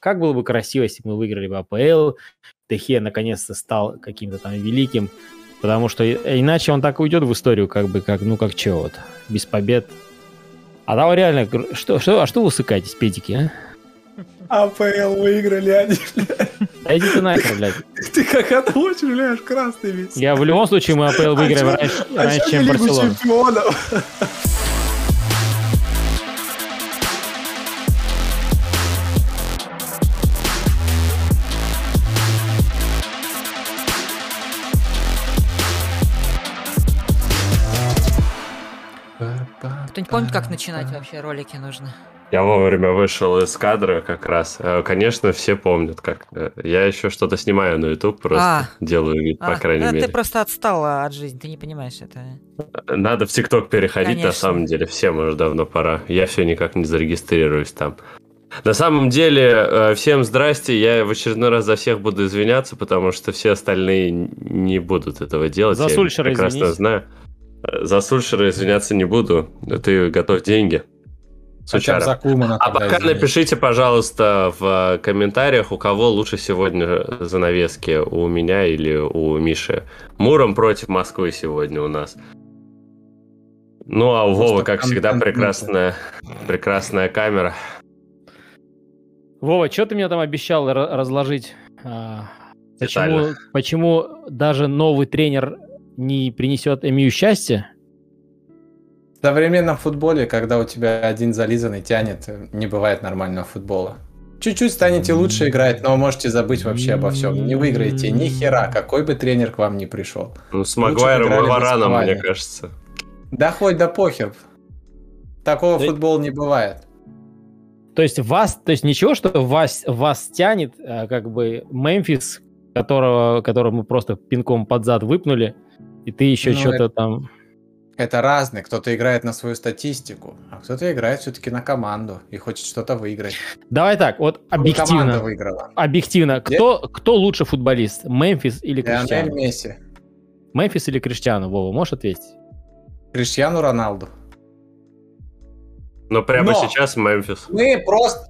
как было бы красиво, если бы мы выиграли бы АПЛ, Техе наконец-то стал каким-то там великим, потому что иначе он так уйдет в историю, как бы, как, ну, как чего вот, без побед. А там реально, что, что, а что вы усыкаетесь, педики, а? АПЛ выиграли они, Да иди ты нахер, блядь. Ты как отмочишь, блядь, красный весь. Я в любом случае мы АПЛ выиграем А раньше, а чем Барселона. Помнит, как начинать вообще ролики нужно? Я вовремя вышел из кадра как раз. Э, Конечно, все помнят, как. э, Я еще что-то снимаю на YouTube, просто А. делаю вид, по А, крайней а мере. Ты просто отстала от жизни, ты не понимаешь это. Надо в ТикТок переходить, на Конечно. самом деле, всем уже давно пора. Я все никак не зарегистрируюсь там. На самом деле, э, всем здрасте, я в очередной раз за всех буду извиняться, потому что все остальные не будут этого делать. За я Сульшера прекрасно извинись. знаю. Э, За Сульшера извиняться не буду. Ты готовь деньги. Бы Сучара. за Кумана А пока извини. напишите, пожалуйста, в э, комментариях, у кого лучше сегодня занавески, у меня или у Миши. Муром против Москвы сегодня у нас. Ну, а у Просто Вовы, как всегда, прекрасная, прекрасная камера. Вова, что ты мне там обещал ра- разложить? А, Почему, почему даже новый тренер не принесет МЮ счастья? В современном футболе, когда у тебя один зализанный тянет, не бывает нормального футбола. Чуть-чуть станете лучше играть, но можете забыть вообще обо всем. Не выиграете ни хера, какой бы тренер к вам ни пришел. Ну, с Магуайром и Вараном, мне кажется. Да хоть да похер. Такого Да- футбола не бывает. То есть вас, то есть ничего, что вас, вас тянет, а, как бы Мемфис, которого, которого мы просто пинком под зад выпнули, и ты еще Ну, что-то это- там... Это разные. Кто-то играет на свою статистику, а кто-то играет все-таки на команду и хочет что-то выиграть. Давай так, вот Команда объективно, выиграла. объективно, кто, кто лучше футболист, Мемфис или Криштиану? Месси. Мемфис или Криштиану, Вова, можешь ответить? Криштиану Роналду. Но прямо Но! сейчас Мемфис. Мы просто...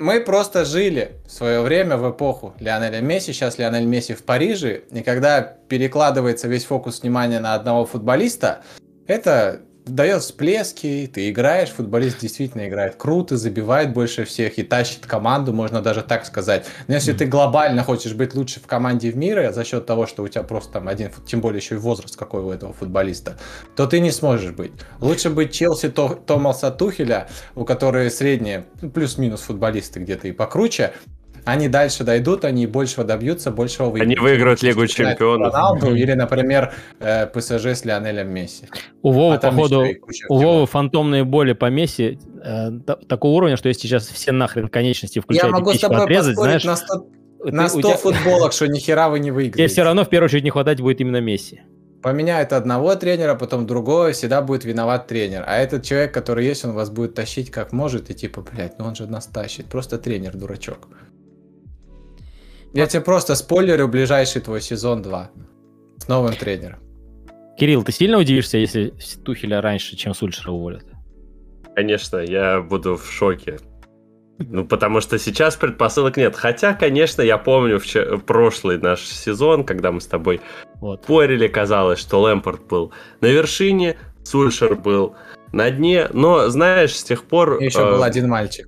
Мы просто жили в свое время в эпоху Лионеля Месси. Сейчас Лионель Месси в Париже. И когда перекладывается весь фокус внимания на одного футболиста, это дает всплески, ты играешь, футболист действительно играет круто, забивает больше всех и тащит команду, можно даже так сказать. Но если ты глобально хочешь быть лучше в команде в мире за счет того, что у тебя просто там один, тем более еще и возраст какой у этого футболиста, то ты не сможешь быть. Лучше быть Челси То- Томаса Тухеля, у которых средние, ну, плюс-минус футболисты где-то и покруче, они дальше дойдут, они большего добьются, большего выиграют. Они выиграют Лигу Чем чемпионов. Роналду или, например, э, ПСЖ с Лионелем Месси. У Вовы, А походу, у. Вовы фантомные боли по Месси э, та- такого уровня, что если сейчас все нахрен конечности, включая Я могу с тобой отрезать, поспорить знаешь, на 100, ты- на у 100 тебя- футболок, что ни хера вы не тебе выиграете. все равно в первую очередь не хватать будет именно Месси. Поменяют одного тренера, потом другого, всегда будет виноват тренер. А этот человек, который есть, он вас будет тащить как может, и типа, блядь, ну он же нас тащит. Просто тренер, дурачок. Я тебе просто спойлерю ближайший твой сезон 2 с новым тренером. Кирилл, ты сильно удивишься, если Тухеля раньше, чем Сульшера уволят? Конечно, я буду в шоке. Ну, потому что сейчас предпосылок нет. Хотя, конечно, я помню вче- прошлый наш сезон, когда мы с тобой Вот. спорили, казалось, что Лэмпорт был на вершине, Сульшер был на дне. Но, знаешь, с тех пор... И еще э, был один мальчик.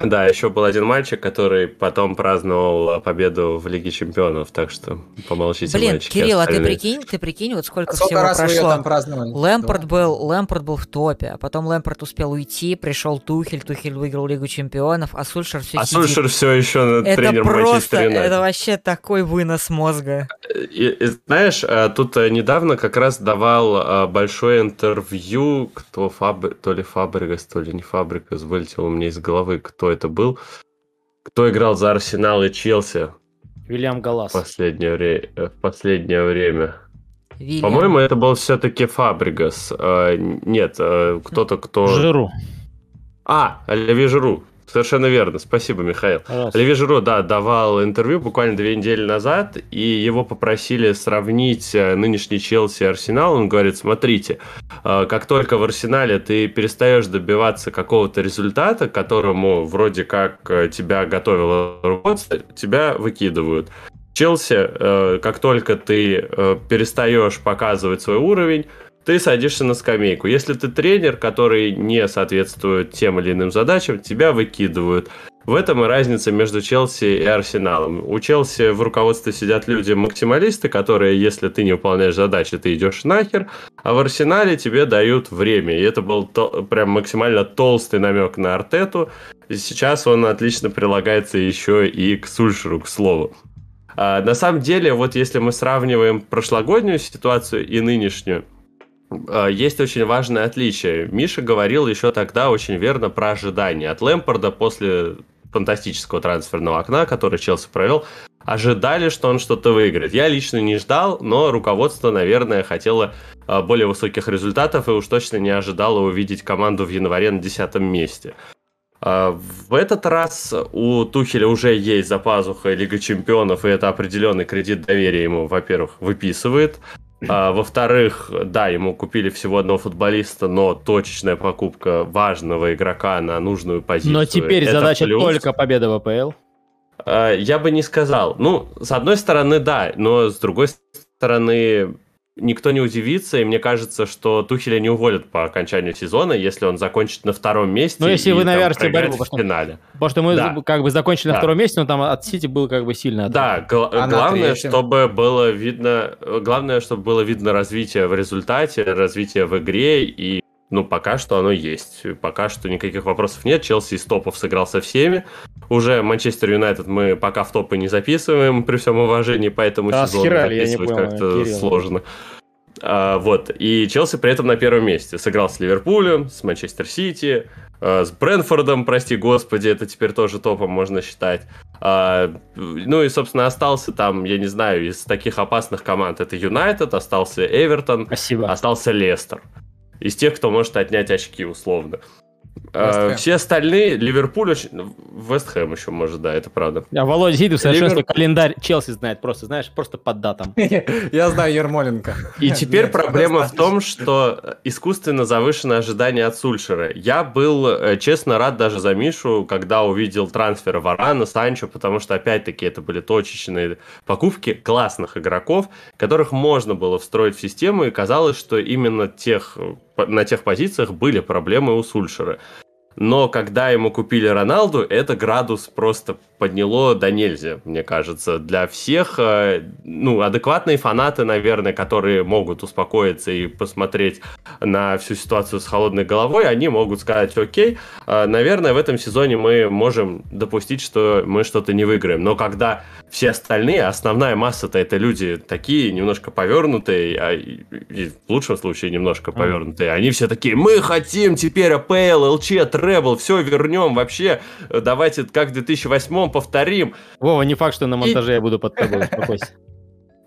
Да, еще был один мальчик, который потом праздновал победу в Лиге Чемпионов, так что помолчите, Блин, мальчики Кирилл, а ты остальные. прикинь, ты прикинь, вот сколько, Сколько всего раз вы ее прошло. там праздновали? Лэмпорт был, Лэмпорт был в топе, а потом Лэмпорт успел уйти, пришел Тухель, Тухель выиграл Лигу Чемпионов, а Сульшер все А сидит. Сульшер все еще это тренер просто, Манчестер Юнайтед. это вообще такой вынос мозга. И- и знаешь, э, тут э, недавно как раз давал э, большое интервью, кто Фаб... то ли Фабригас, то ли не Фабригас, вылетел у меня из головы, кто это был, кто играл за Арсенал и Челси Вильям Галас. в последнее, вре- э, в последнее время. Вильям. По-моему, это был все-таки Фабригас. Э, Нет, э, кто-то, кто... Жиру. А, Оливье Жиру. Совершенно верно. Спасибо, Михаил. Пожалуйста. Оливье Жиро, да, давал интервью буквально две недели назад, и его попросили сравнить э, нынешний Челси и Арсенал. Он говорит, смотрите, э, как только в Арсенале ты перестаешь добиваться какого-то результата, к которому вроде как э, тебя готовило руководство, тебя выкидывают. Челси, как только ты перестаешь показывать свой уровень, ты садишься на скамейку. Если ты тренер, который не соответствует тем или иным задачам, тебя выкидывают. В этом и разница между Челси и Арсеналом. У Челси в руководстве сидят люди-максималисты, которые, если ты не выполняешь задачи, ты идешь нахер, а в Арсенале тебе дают время. И это был то- прям максимально толстый намек на Артету. И сейчас он отлично прилагается еще и к Сульшеру, к слову. А, на самом деле, вот если мы сравниваем прошлогоднюю ситуацию и нынешнюю, есть очень важное отличие. Миша говорил еще тогда очень верно про ожидания. От Лэмпорда после фантастического трансферного окна, который Челси провел, ожидали, что он что-то выиграет. Я лично не ждал, но руководство, наверное, хотело а, более высоких результатов и уж точно не ожидало увидеть команду в январе на десятом месте. А, В этот раз у Тухеля уже есть за пазухой Лига Чемпионов, и это определенный кредит доверия ему, во-первых, выписывает. А, во-вторых, да, ему купили всего одного футболиста, но точечная покупка важного игрока на нужную позицию. Но теперь это задача плюс. только победа в АПЛ. А, Я бы не сказал. Ну, с одной стороны, да, но с другой стороны, никто не удивится, и мне кажется, что Тухеля не уволят по окончанию сезона, если он закончит на втором месте. Ну, если и вы навяжете борьбу, в потому финале. Потому что мы Да. как бы закончили на Да. втором месте, но там от Сити был как бы сильно отрыв. Да, гла- А на главное, чтобы было видно, главное, чтобы было видно развитие в результате, развитие в игре, и ну, пока что оно есть. Пока что никаких вопросов нет. Челси из топов сыграл со всеми. Уже Манчестер Юнайтед мы пока в топы не записываем, при всем уважении, поэтому Да, сезон не записывать как-то сложно. А, вот. И Челси при этом на первом месте. Сыграл с Ливерпулем, с Манчестер Сити, э, с Брэнфордом, прости господи, это теперь тоже топом можно считать. А, ну и, собственно, остался там, я не знаю, из таких опасных команд это Юнайтед, остался Эвертон, Спасибо. остался Лестер. Из тех, кто может отнять очки, условно. А, все остальные, Ливерпуль, очень... Вест Хэм еще может, да, это правда. А Володя сидит в совершенстве Ливер- календарь Челси знает просто, знаешь, просто под датам. Я знаю Ермоленко. И теперь проблема в том, что искусственно завышено ожидание от Сульшера. Я был, э, честно, рад даже за Мишу, когда увидел трансфер Варана, Санчо, потому что, опять-таки, это были точечные покупки классных игроков, которых можно было встроить в систему, и казалось, что именно тех, на тех позициях были проблемы у Сульшера. Но когда ему купили Роналду, это градус просто подняло до нельзя, мне кажется, для всех. э, Ну, адекватные фанаты, наверное, которые могут успокоиться и посмотреть на всю ситуацию с холодной головой, они могут сказать, окей, э, наверное, в этом сезоне мы можем допустить, что мы что-то не выиграем. Но когда все остальные, основная масса-то это люди такие, немножко повернутые, а и- и в лучшем случае немножко повернутые, они все такие, мы хотим теперь АПЛ, ЛЧ, Требл, все вернем вообще, э, давайте как в 2008 повторим. Вова, не факт, что на монтаже я буду под тобой, успокойся.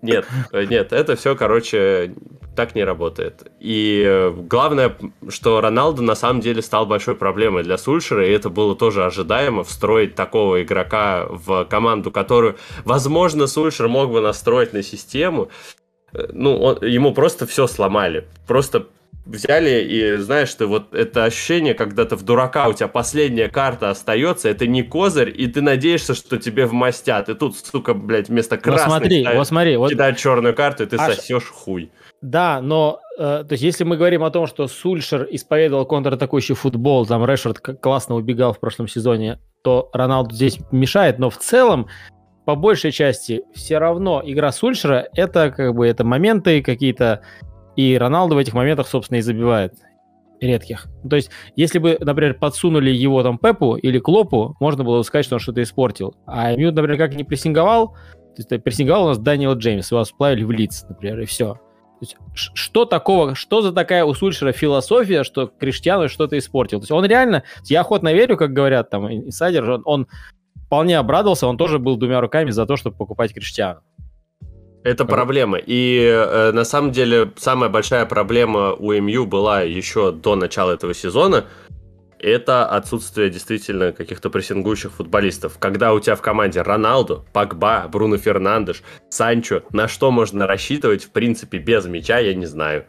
Нет, э, нет, это все, короче, так не работает. И э, главное, что Роналду на самом деле стал большой проблемой для Сульшера, и это было тоже ожидаемо, встроить такого игрока в команду, которую, возможно, Сульшер мог бы настроить на систему. Э, Ну, он- ему просто все сломали. Просто взяли и, знаешь, ты вот это ощущение, когда ты в дурака, у тебя последняя карта остается, это не козырь, и ты надеешься, что тебе вмастят. И тут, сука, блядь, вместо Вот красной смотри, ставят- вот смотри, вот кидать черную карту, и ты Аж- сосешь хуй. Да, но э, то есть, если мы говорим о том, что Сульшер исповедовал контратакующий футбол, там Решфорд к- классно убегал в прошлом сезоне, то Роналду здесь мешает, но в целом, по большей части, все равно игра Сульшера это как бы это моменты какие-то, и Роналду в этих моментах, собственно, и забивает редких. То есть, если бы, например, подсунули его там Пепу или Клопу, можно было бы сказать, что он что-то испортил. А Мьют, например, как не прессинговал, то есть э, прессинговал у нас Даниэл Джеймс, его сплавили в лиц, например, и все. То есть, что такого, что за такая у Сульшера философия, что Криштиану что-то испортил? То есть он реально, я охотно верю, как говорят там инсайдер, он, он вполне обрадовался, он тоже был двумя руками за то, чтобы покупать Криштиану. Это проблема. И э, на самом деле самая большая проблема у МЮ была еще до начала этого сезона. это отсутствие действительно каких-то прессингующих футболистов. Когда у тебя в команде Роналду, Пакба, Бруно Фернандеш, Санчо, на что можно рассчитывать, в принципе, без мяча, я не знаю.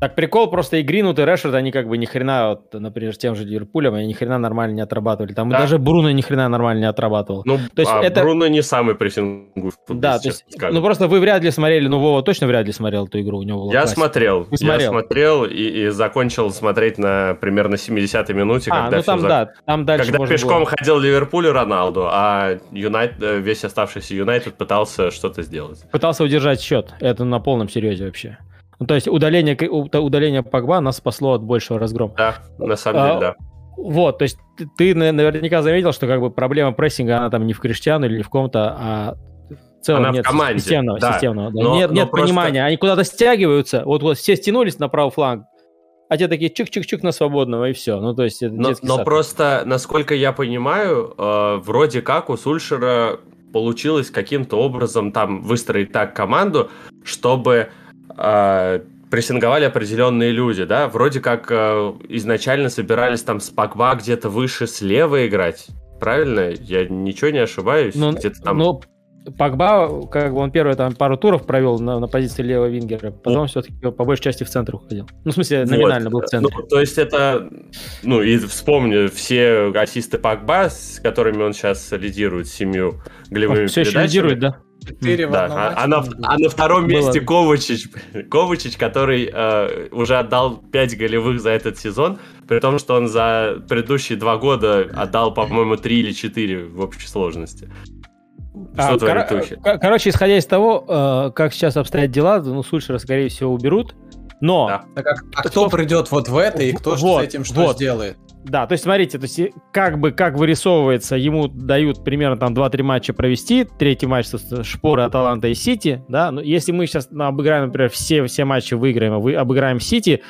Так прикол, просто и Гринут, и Решфорд, они как бы ни хрена, вот, например, тем же Ливерпулем, они ни хрена нормально не отрабатывали. Там Да. даже Бруно ни хрена нормально не отрабатывал. Ну, То есть а это- Бруно не самый прессингующий да, то есть, скажем. ну просто вы вряд ли смотрели, ну Вова точно вряд ли смотрел эту игру, у него была Я классика. смотрел, Ты смотрел? я смотрел и, и закончил смотреть на примерно 70-й минуте, А, когда ну там зак- да, там дальше Когда пешком было. ходил Ливерпуль и Роналду, а Юнайт, э, весь оставшийся Юнайтед пытался что-то сделать. Пытался удержать счет, это на полном серьезе вообще. Ну, то есть удаление, удаление Погба нас спасло от большего разгрома. Да, на самом А, деле, да. Вот, то есть ты, ты на- наверняка заметил, что как бы проблема прессинга, она там не в Криштиану или не в ком-то, а в целом Она в нет команде, системного. да. системного да. Но- нет но нет просто- понимания, они куда-то стягиваются, вот, вот все стянулись на правый фланг, а те такие чик-чик-чик на свободного, и все. Ну, то есть это Но, но сад. просто, насколько я понимаю, э, вроде как у Сульшера получилось каким-то образом там выстроить так команду, чтобы прессинговали определенные люди, да? Вроде как э, изначально собирались там с Пакба где-то выше слева играть. Правильно? Я ничего не ошибаюсь? Ну, где-то там... ну, Погба, как бы он первый там пару туров провел на, на позиции левого вингера, потом все-таки по большей части в центр уходил. Ну, в смысле, Вот. номинально был в центре. Ну, то есть это, ну, и вспомни все ассисты Пакба, с которыми он сейчас лидирует семью голевыми все еще лидирует, да? Четыре в Да, одном а, а на, а на втором Было. месте Ковачич, Ковачич, который э, уже отдал 5 голевых за этот сезон, при том, что он за предыдущие два года отдал, по-моему, 3 или 4 в общей сложности. Что А, творит кор- кор- Короче, исходя из того, э, как сейчас обстоят дела, ну, Сульшера, скорее всего, уберут. Но, Да. Так а, а кто придет вот в это и кто Вот, с этим что вот. сделает? Да, то есть, смотрите, то есть, как бы, как вырисовывается, ему дают примерно там 2-3 матча провести, третий матч Шпоры, Аталанта и Сити, да, но если мы сейчас ну, обыграем, например, все, все матчи выиграем, а вы обыграем Сити,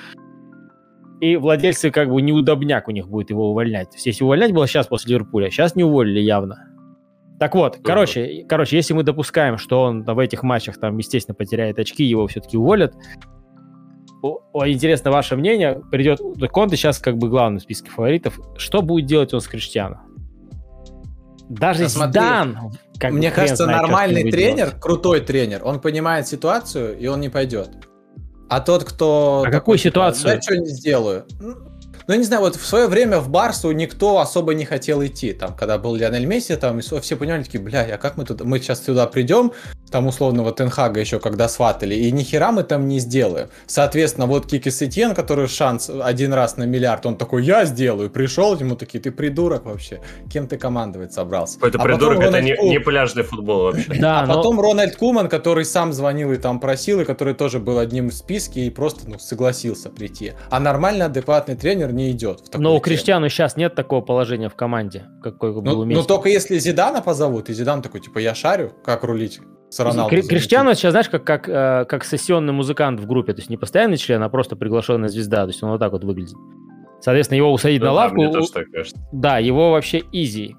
и владельцы как бы неудобняк у них будет его увольнять. То есть, если увольнять было сейчас после Ливерпуля, сейчас не уволили явно. Так вот, короче, короче, если мы допускаем, что он в этих матчах там, естественно, потеряет очки, его все-таки уволят, интересно ваше мнение. Придет Конте сейчас как бы главный в списке фаворитов. Что будет делать он с Криштиану? Даже Да смотри, Зидан, как Мне кажется, знает, нормальный будет тренер, делать. крутой тренер, он понимает ситуацию, и он не пойдет. А тот, кто... А такой, какую типа, ситуацию? Да, что не сделаю. Ну, Ну, я не знаю, вот в свое время в Барсу никто особо не хотел идти. Там, когда был Лионель Месси, там и все понимали, такие, бля, а как мы туда... Мы сейчас сюда придем, там условного Тенхага еще когда сватали, и ни хера мы там не сделаем. Соответственно, вот Кики Сетьен, который шанс один раз на миллиард, он такой, я сделаю. Пришел, ему такие, ты придурок вообще. Кем ты командовать собрался? Какой-то А придурок, это Рональд не, Кум- не пляжный футбол вообще. Да, а но- потом Рональд Куман, который сам звонил и там просил, и который тоже был одним в списке и просто ну, согласился прийти. А нормальный, адекватный тренер не идет в такую но у тему. Криштиану сейчас нет такого положения в команде, какой был Ну, у ну, Месси. только если Зидана позовут, и Зидан такой, типа, я шарю, как рулить с Роналду. Кри- Криштиану сейчас, знаешь, как, как, э, как сессионный музыкант в группе, то есть не постоянный член, а просто приглашенная звезда, то есть он вот так вот выглядит. Соответственно, его усадить Ну на да, лавку, мне тоже так кажется. да, его вообще изи.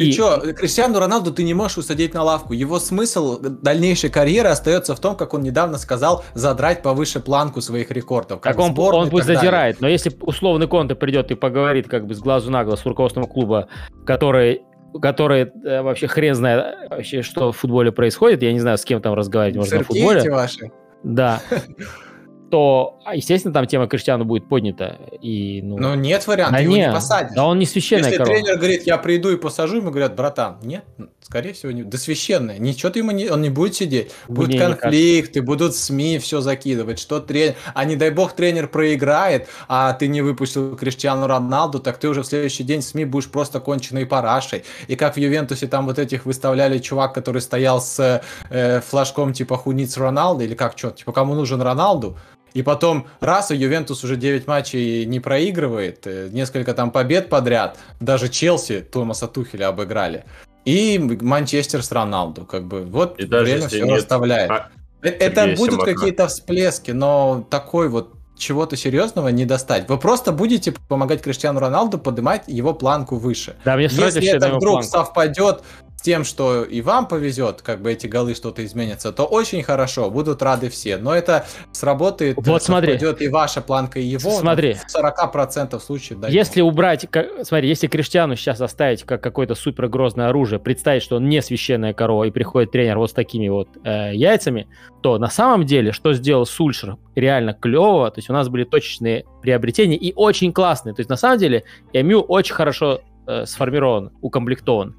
И что, Криштиану Роналду ты не можешь усадить на лавку. Его смысл дальнейшей карьеры остается в том, как он недавно сказал, задрать повыше планку своих рекордов. Как в он, он пусть так далее. задирает, но если условный Конте придет и поговорит как бы с глазу на глаз с руководством клуба, который, который э, вообще хрен знает э, вообще, что в футболе происходит, я не знаю, с кем там разговаривать можно о Сырки футболе, ваши. да, то, а, естественно, там тема Криштиану будет поднята. И, ну, Ну, нет варианта, да его не, не посадишь. да он не священная Если корова. тренер говорит, я приду и посажу, ему говорят, братан, нет, скорее всего, не. Да священное, ничего ты ему не, он не будет сидеть. Будут Мне не конфликты, будут СМИ все закидывать, что тренер, а не дай бог тренер проиграет, а ты не выпустил Криштиану Роналду, так ты уже в следующий день СМИ будешь просто конченой парашей. И как в Ювентусе там вот этих выставляли чувак, который стоял с э, флажком типа хуниц Роналду, или как, что, типа кому нужен Роналду, и потом раз, и Ювентус уже 9 матчей не проигрывает, э, несколько там побед подряд, даже Челси Томаса Тухеля обыграли. И Манчестер с Роналду, как бы, вот И даже время все нет- расставляет. А, Э- Это Сергея будут какие-то всплески, но такой вот чего-то серьезного не достать. Вы просто будете помогать Криштиану Роналду поднимать его планку выше. Да, мне Если это вдруг планку. совпадет тем, что и вам повезет, как бы эти голы что-то изменятся, то очень хорошо, будут рады все. Но это сработает, Вот смотри. идет и ваша планка, и его. Смотри. В 40% случаев дойдет. Если убрать, как- смотри, если Криштиану сейчас оставить как какое-то супер грозное оружие, представить, что он не священная корова и приходит тренер вот с такими вот э, яйцами, то на самом деле, что сделал Сульшер реально клево, то есть у нас были точечные приобретения и очень классные. То есть на самом деле МЮ очень хорошо э, сформирован, укомплектован.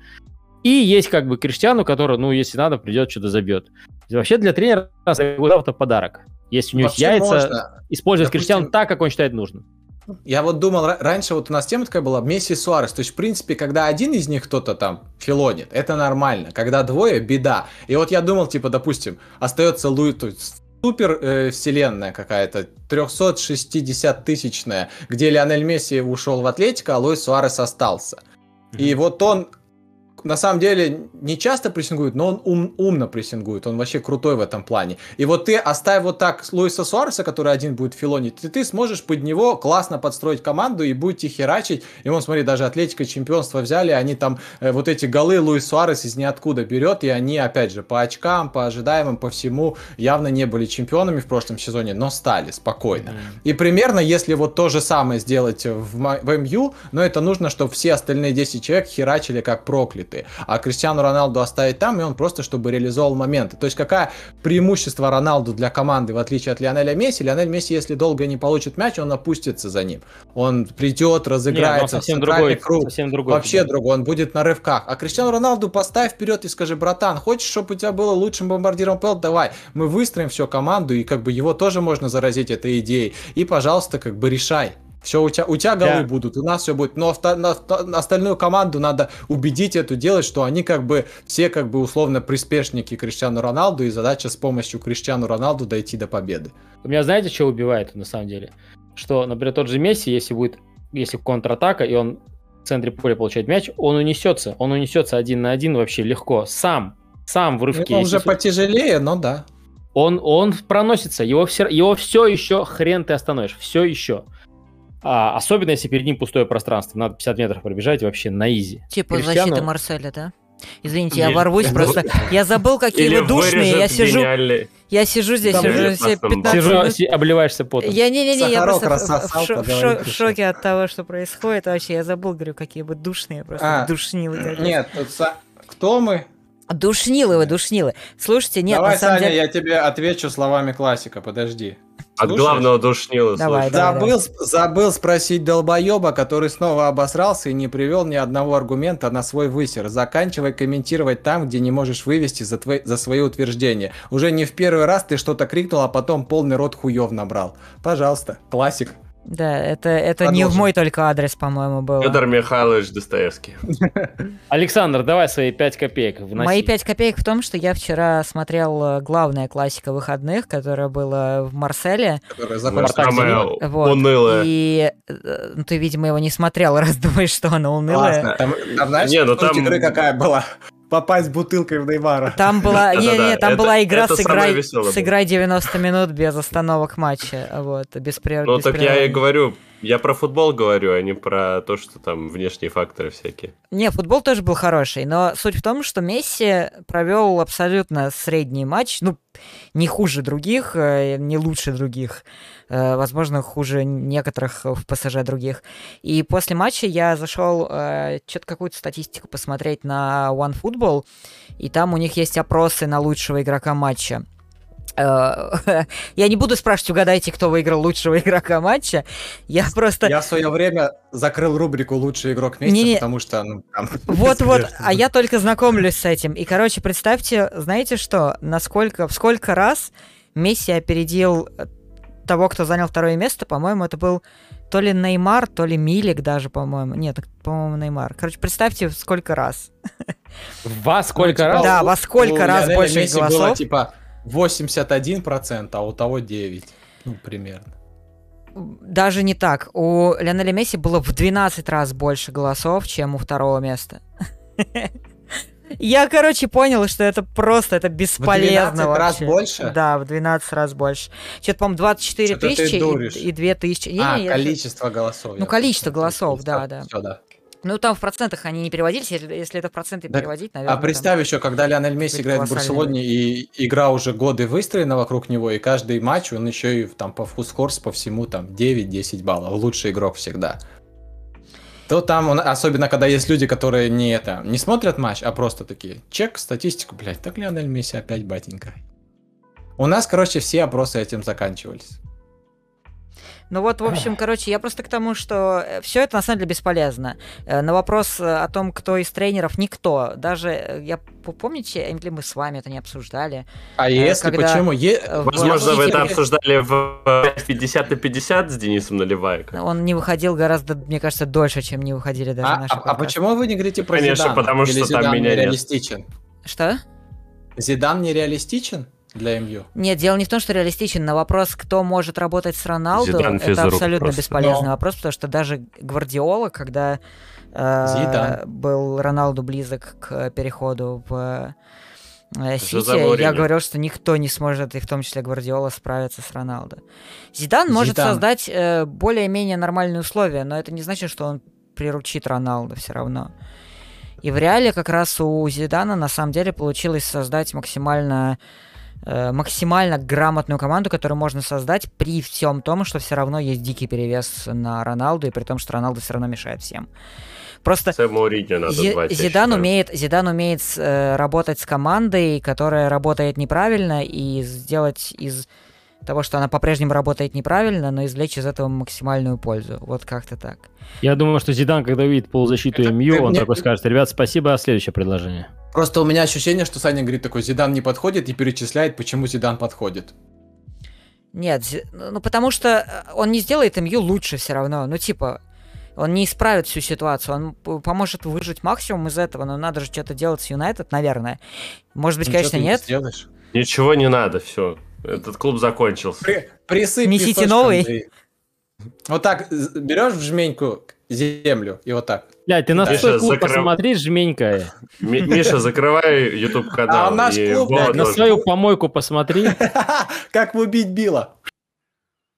И есть как бы Криштиану, который, ну, если надо, придет, что-то забьет. Вообще для тренера это подарок. Если у него есть Вообще яйца, можно. использовать Допустим, Криштиану так, как он считает нужным. Я вот думал, ра- раньше вот у нас тема такая была, Месси и Суарес. То есть, в принципе, когда один из них кто-то там филонит, это нормально. Когда двое, беда. И вот я думал, типа, допустим, остается Луи, то есть супер э, вселенная какая-то, 360-тысячная, где Лионель Месси ушел в Атлетико, а Луис Суарес остался. И вот он на самом деле не часто прессингует, но он ум- умно прессингует, он вообще крутой в этом плане. И вот ты оставь вот так Луиса Суареса, который один будет филонить, и ты сможешь под него классно подстроить команду и будете херачить. И вон, смотри, даже Атлетика чемпионство взяли, они там э, вот эти голы Луис Суарес из ниоткуда берет, и они, опять же, по очкам, по ожидаемым, по всему, явно не были чемпионами в прошлом сезоне, но стали спокойно. И примерно, если вот то же самое сделать в, в МЮ, но это нужно, чтобы все остальные 10 человек херачили как проклятые. А Кристиану Роналду оставить там, и он просто, чтобы реализовал моменты. То есть, какое преимущество Роналду для команды, в отличие от Лионеля Месси? Лионель Месси, если долго не получит мяч, он опустится за ним. Он придет, ну, разыграется, в совсем другой, круг. совсем другой. Вообще футбол. другой, он будет на рывках. А Криштиану Роналду поставь вперед и скажи, братан, хочешь, чтобы у тебя было лучшим бомбардиром ПЛ? Давай, мы выстроим всю команду, и как бы его тоже можно заразить этой идеей. И, пожалуйста, как бы решай. Все, у тебя, у тебя голы Да. будут, у нас все будет. Но авто- на, остальную команду надо убедить эту делать, что они как бы все как бы условно приспешники Криштиану Роналду, и задача с помощью Криштиану Роналду дойти до победы. У меня знаете, что убивает на самом деле? Что, например, тот же Месси, если будет, если контратака, и он в центре поля получает мяч, он унесется. Он унесется один на один вообще легко. Сам. Сам в рывке. Ну, он если уже потяжелее, но да. он, он проносится, его все, его все еще хрен ты остановишь, все еще. А, особенно, если перед ним пустое пространство. Надо 50 метров пробежать вообще на изи. Типа Криштиану- защита Марселя, да? Извините, я ворвусь просто. Я забыл, какие Или вы душные. Я сижу, гениальный- я сижу здесь Там уже все пастом 15 Сижу, минут. обливаешься потом. Я не-не-не, я Сахарок просто в- в, рассосал, шо- в поговорить шо- в решил. шоке от того, что происходит. Вообще, я забыл, говорю, какие вы душные, просто А, душнилы. Нет, тут кто мы? Душнилы вы, душнилы. Слушайте, нет, Давай, на самом Саня, деле... я тебе отвечу словами классика, подожди. От Слушаешь? главного душнила, Давай, слушай. да. Забыл, забыл спросить долбоеба, который снова обосрался и не привел ни одного аргумента на свой высер. Заканчивай комментировать там, где не можешь вывести за, твои, за свои утверждения. Уже не в первый раз ты что-то крикнул, а потом полный рот хуев набрал. Пожалуйста, классик. Да, это, это не в мой только адрес, по-моему, было. Федор Михайлович Достоевский. Александр, давай свои 5 копеек вноси. Мои пять копеек в том, что я вчера смотрел э, главная классика выходных, которая была в Марселе. Спартак Самое Вот. унылое. И э, ну, ты, видимо, его не смотрел, раз думаешь, что оно унылое. Классно. Там, там, знаешь, Не, ну там- игры какая была? Попасть бутылкой в Неймара. Там была, не, не, там это- была игра сыграй, веселое сыграй 90 минут без остановок матча, вот, без прер- Ну без так я и говорю, я про футбол говорю, а не про то, что там внешние факторы всякие. Не, футбол тоже был хороший, но суть в том, что Месси провел абсолютно средний матч, ну, не хуже других, э, не лучше других, э, возможно, хуже некоторых в ПСЖ других. И после матча я зашел что-то какую-то статистику посмотреть на OneFootball, и там у них есть опросы на лучшего игрока матча. Я не буду спрашивать, угадайте, кто выиграл лучшего игрока матча. Я просто... Я в свое время закрыл рубрику «Лучший игрок месяца», Не-не. потому что... Ну, там, Вот-вот, а я только знакомлюсь с этим. И, короче, представьте, знаете что, насколько, в сколько раз Месси опередил э, того, кто занял второе место, по-моему, это был то ли Неймар, то ли Милик даже, по-моему. Нет, так, по-моему, Неймар. Короче, представьте, сколько раз. Во сколько Ну, раз? типа, Да, у- во сколько раз больше Месси было, голосов? типа 81%, а у того 9%. Ну, примерно. Даже не так. У Лионеля Месси было в 12 раз больше голосов, чем у второго места. Я, короче, понял, что это просто, это бесполезно 12 раз больше? Да, в 12 раз больше. Что-то, по-моему, 24 Что-то ты тысячи и, и 2 тысячи. Не, а, не, я- количество голосов. Ну, количество голосов, да, да. Все, да. Ну, там в процентах они не переводились, если, если это в проценты Так, переводить, наверное. А представь еще, когда Лионель Месси играет в Барселоне, и игра уже годы выстроена вокруг него, и каждый матч он еще и там по фускорс по всему там 9-10 баллов. Лучший игрок всегда. То там, он, особенно когда есть люди, которые не это, не смотрят матч, а просто такие, чек, статистику, блядь, так Лионель Месси опять батенька. У нас, короче, все опросы этим заканчивались. Ну вот, в общем, короче, я просто к тому, что все это на самом деле бесполезно. Э, На вопрос э, о том, кто из тренеров, никто. Даже, э, я помните, или мы с вами это не обсуждали? А Э, если когда, почему? Е- э, Возможно, вы это обсуждали в 50 на 50 с Денисом Наливайко. Он не выходил гораздо, мне кажется, дольше, чем не выходили даже А, наши а- а почему вы не говорите про Конечно, Зидана? потому Или что там Зидан меня нет. нереалистичен? Что? Зидан нереалистичен для МЮ? Нет, дело не в том, что реалистичен. На вопрос, кто может работать с Роналду, Зидан это физрук абсолютно просто. бесполезный Но- вопрос, потому что даже Гвардиола, когда э, Зидан. был Роналду близок к переходу в э, Сити, я говорил, что никто не сможет, и в том числе Гвардиола, справиться с Роналдо. Зидан может Зидан. создать э, более-менее нормальные условия, но это не значит, что он приручит Роналду все равно. И в реале как раз у Зидана на самом деле получилось создать максимально максимально грамотную команду, которую можно создать при всем том, что все равно есть дикий перевес на Роналду, и при том, что Роналду все равно мешает всем. Просто надо Зи- звать, Зидан умеет, Зидан умеет э, работать с командой, которая работает неправильно, и сделать из того, что она по-прежнему работает неправильно, но извлечь из этого максимальную пользу. Вот как-то так. Я думаю, что Зидан, когда увидит полузащиту Это- МЮ, он мне- такой скажет, ребят, спасибо, следующее предложение. Просто у меня ощущение, что Саня говорит такой, Зидан не подходит и перечисляет, почему Зидан подходит. Нет, Зи- ну потому что э, он не сделает МЮ лучше все равно. Ну типа, он не исправит всю ситуацию, он поможет выжить максимум из этого, но надо же что-то делать с Юнайтед, наверное. Может быть, Ничего конечно, ты не нет. сделаешь. Ничего не надо, все. Этот клуб закончился. При- присыпь Несите песочком, новый. да и- Вот так берешь в жменьку землю и вот так. Блядь, ты на Миша, свой клуб закрыв- посмотри, жменька. Ми- Миша, закрывай YouTube канал. А наш и клуб, блядь, На свою помойку посмотри. Как убить Билла.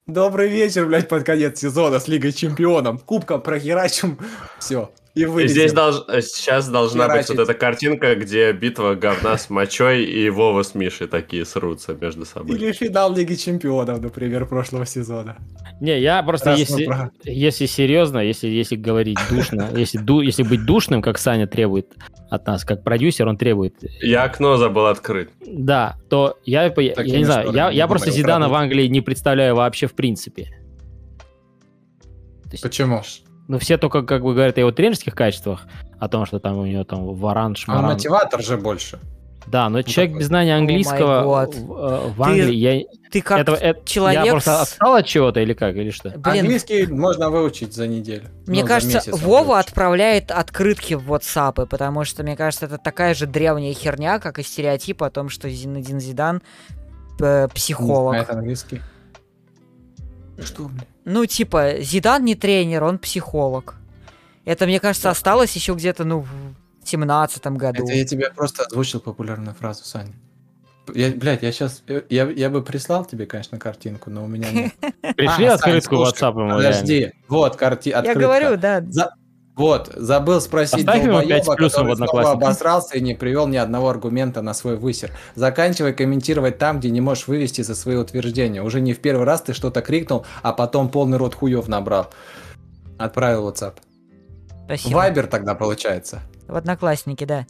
Добрый вечер, блядь, под конец сезона с Лигой Чемпионом. Кубком прохерачим. Все. И И вылезем. Здесь долж- э, сейчас должна быть Херачить. вот эта картинка, где битва говна с мочой и Вова с Мишей такие срутся между собой. Или финал Лиги Чемпионов, например, прошлого сезона. Не, я просто, Раз если, про- если серьезно, если, если говорить душно, если, ду, если быть душным, как Саня требует от нас, как продюсер, он требует, Я окно забыл открыть. да, то я, я Такими не знаю, я, я просто Зидана в. Англии не представляю вообще в принципе. Есть, Почему? Ну, все только как бы говорят о его тренерских качествах, о том, что там у него там варан, А шмаран. мотиватор же больше. Да, но человек такой. без знания английского God. в, э, в Ты Англии, я, Ты как этого- это- человек я просто отстал от чего-то или как, или что? Блин, Английский можно выучить за неделю. Мне Ну, кажется, месяц Вова выучить. отправляет открытки в WhatsApp, потому что, мне кажется, это такая же древняя херня, как и стереотип о том, что Зинедин Зидан э, психолог. Знает английский. Что, блядь? Ну, типа, Зидан не тренер, он психолог. Это, мне кажется, осталось еще где-то, ну, в семнадцатом году. Это я тебе просто озвучил популярную фразу, Саня. Я, блядь, я сейчас... Я, я бы прислал тебе, конечно, картинку, но у меня нет. Пришли А, открытку Сань, WhatsApp ему. Подожди. Вот, карти... Я открытка. говорю, да. Вот, забыл спросить Поставь долбоеба, плюсом в который снова обосрался и не привел ни одного аргумента на свой высер. Заканчивай комментировать там, где не можешь вывести за свои утверждения. Уже не в первый раз ты что-то крикнул, а потом полный рот хуев набрал. Отправил WhatsApp. Спасибо. Вайбер тогда получается. В Одноклассники, да.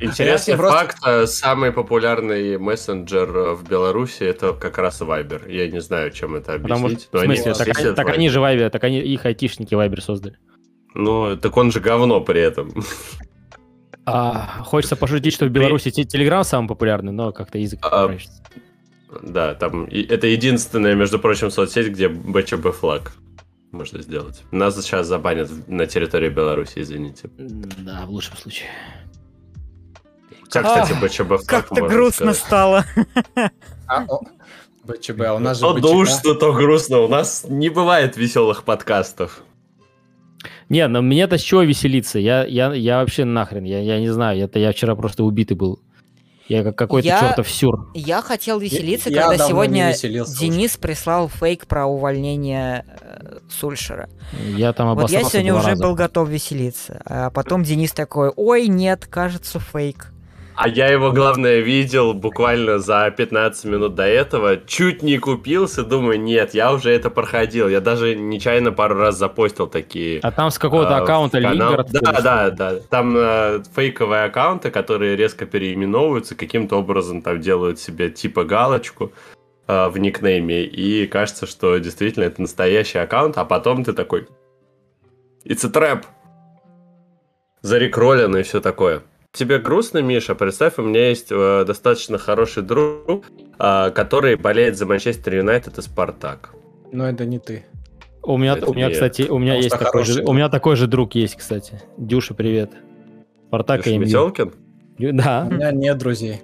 Интересный просто- факт, э, самый популярный мессенджер э, в Беларуси это как раз Viber. Я не знаю, чем это Потому объяснить. в но они смысле, все так, так в они же Вайбер, так они, их айтишники Вайбер создали. Ну, так он же говно при этом. А, хочется пошутить, что в Беларуси те- Телеграм самый популярный, но как-то язык А. Да, там и- это единственная, между прочим, соцсеть, где БЧБ флаг можно сделать. Нас сейчас забанят на территории Беларуси, извините. Да, в лучшем случае. Как, кстати, БЧБ флаг Как-то грустно сказать? стало. А, о, БЧБ, а у нас же То душно, то грустно. У нас не бывает веселых подкастов. Не, но мне-то с чего веселиться? Я, я, я вообще нахрен, я, я не знаю, это я вчера просто убитый был. Я как какой-то Я- чертов сюр. Я хотел веселиться, Я когда не сегодня веселился уже. Денис прислал фейк про увольнение э, Сульшера. Я там Вот я сегодня уже раза. был готов веселиться. А потом Денис такой, ой, нет, кажется, фейк. А я его, главное, видел буквально за 15 минут до этого. Чуть не купился, думаю, нет, я уже это проходил. Я даже нечаянно пару раз запостил такие... А там с какого-то а, аккаунта. Лингард. Да, да, да. Там э, фейковые аккаунты, которые резко переименовываются, каким-то образом там делают себе типа галочку э, в никнейме. И кажется, что действительно это настоящий аккаунт, а потом ты такой... It's a trap. Зарекролено и все такое. Тебе грустно, Миша? Представь, у меня есть э, достаточно хороший друг, э, который болеет за Манчестер Юнайтед и Спартак. Но это не ты. У меня, Это у меня, кстати, у меня Потому есть такой же, у меня такой же друг есть, кстати. Дюша, привет. Спартак Ты и. Метелкин? Да, У меня нет друзей.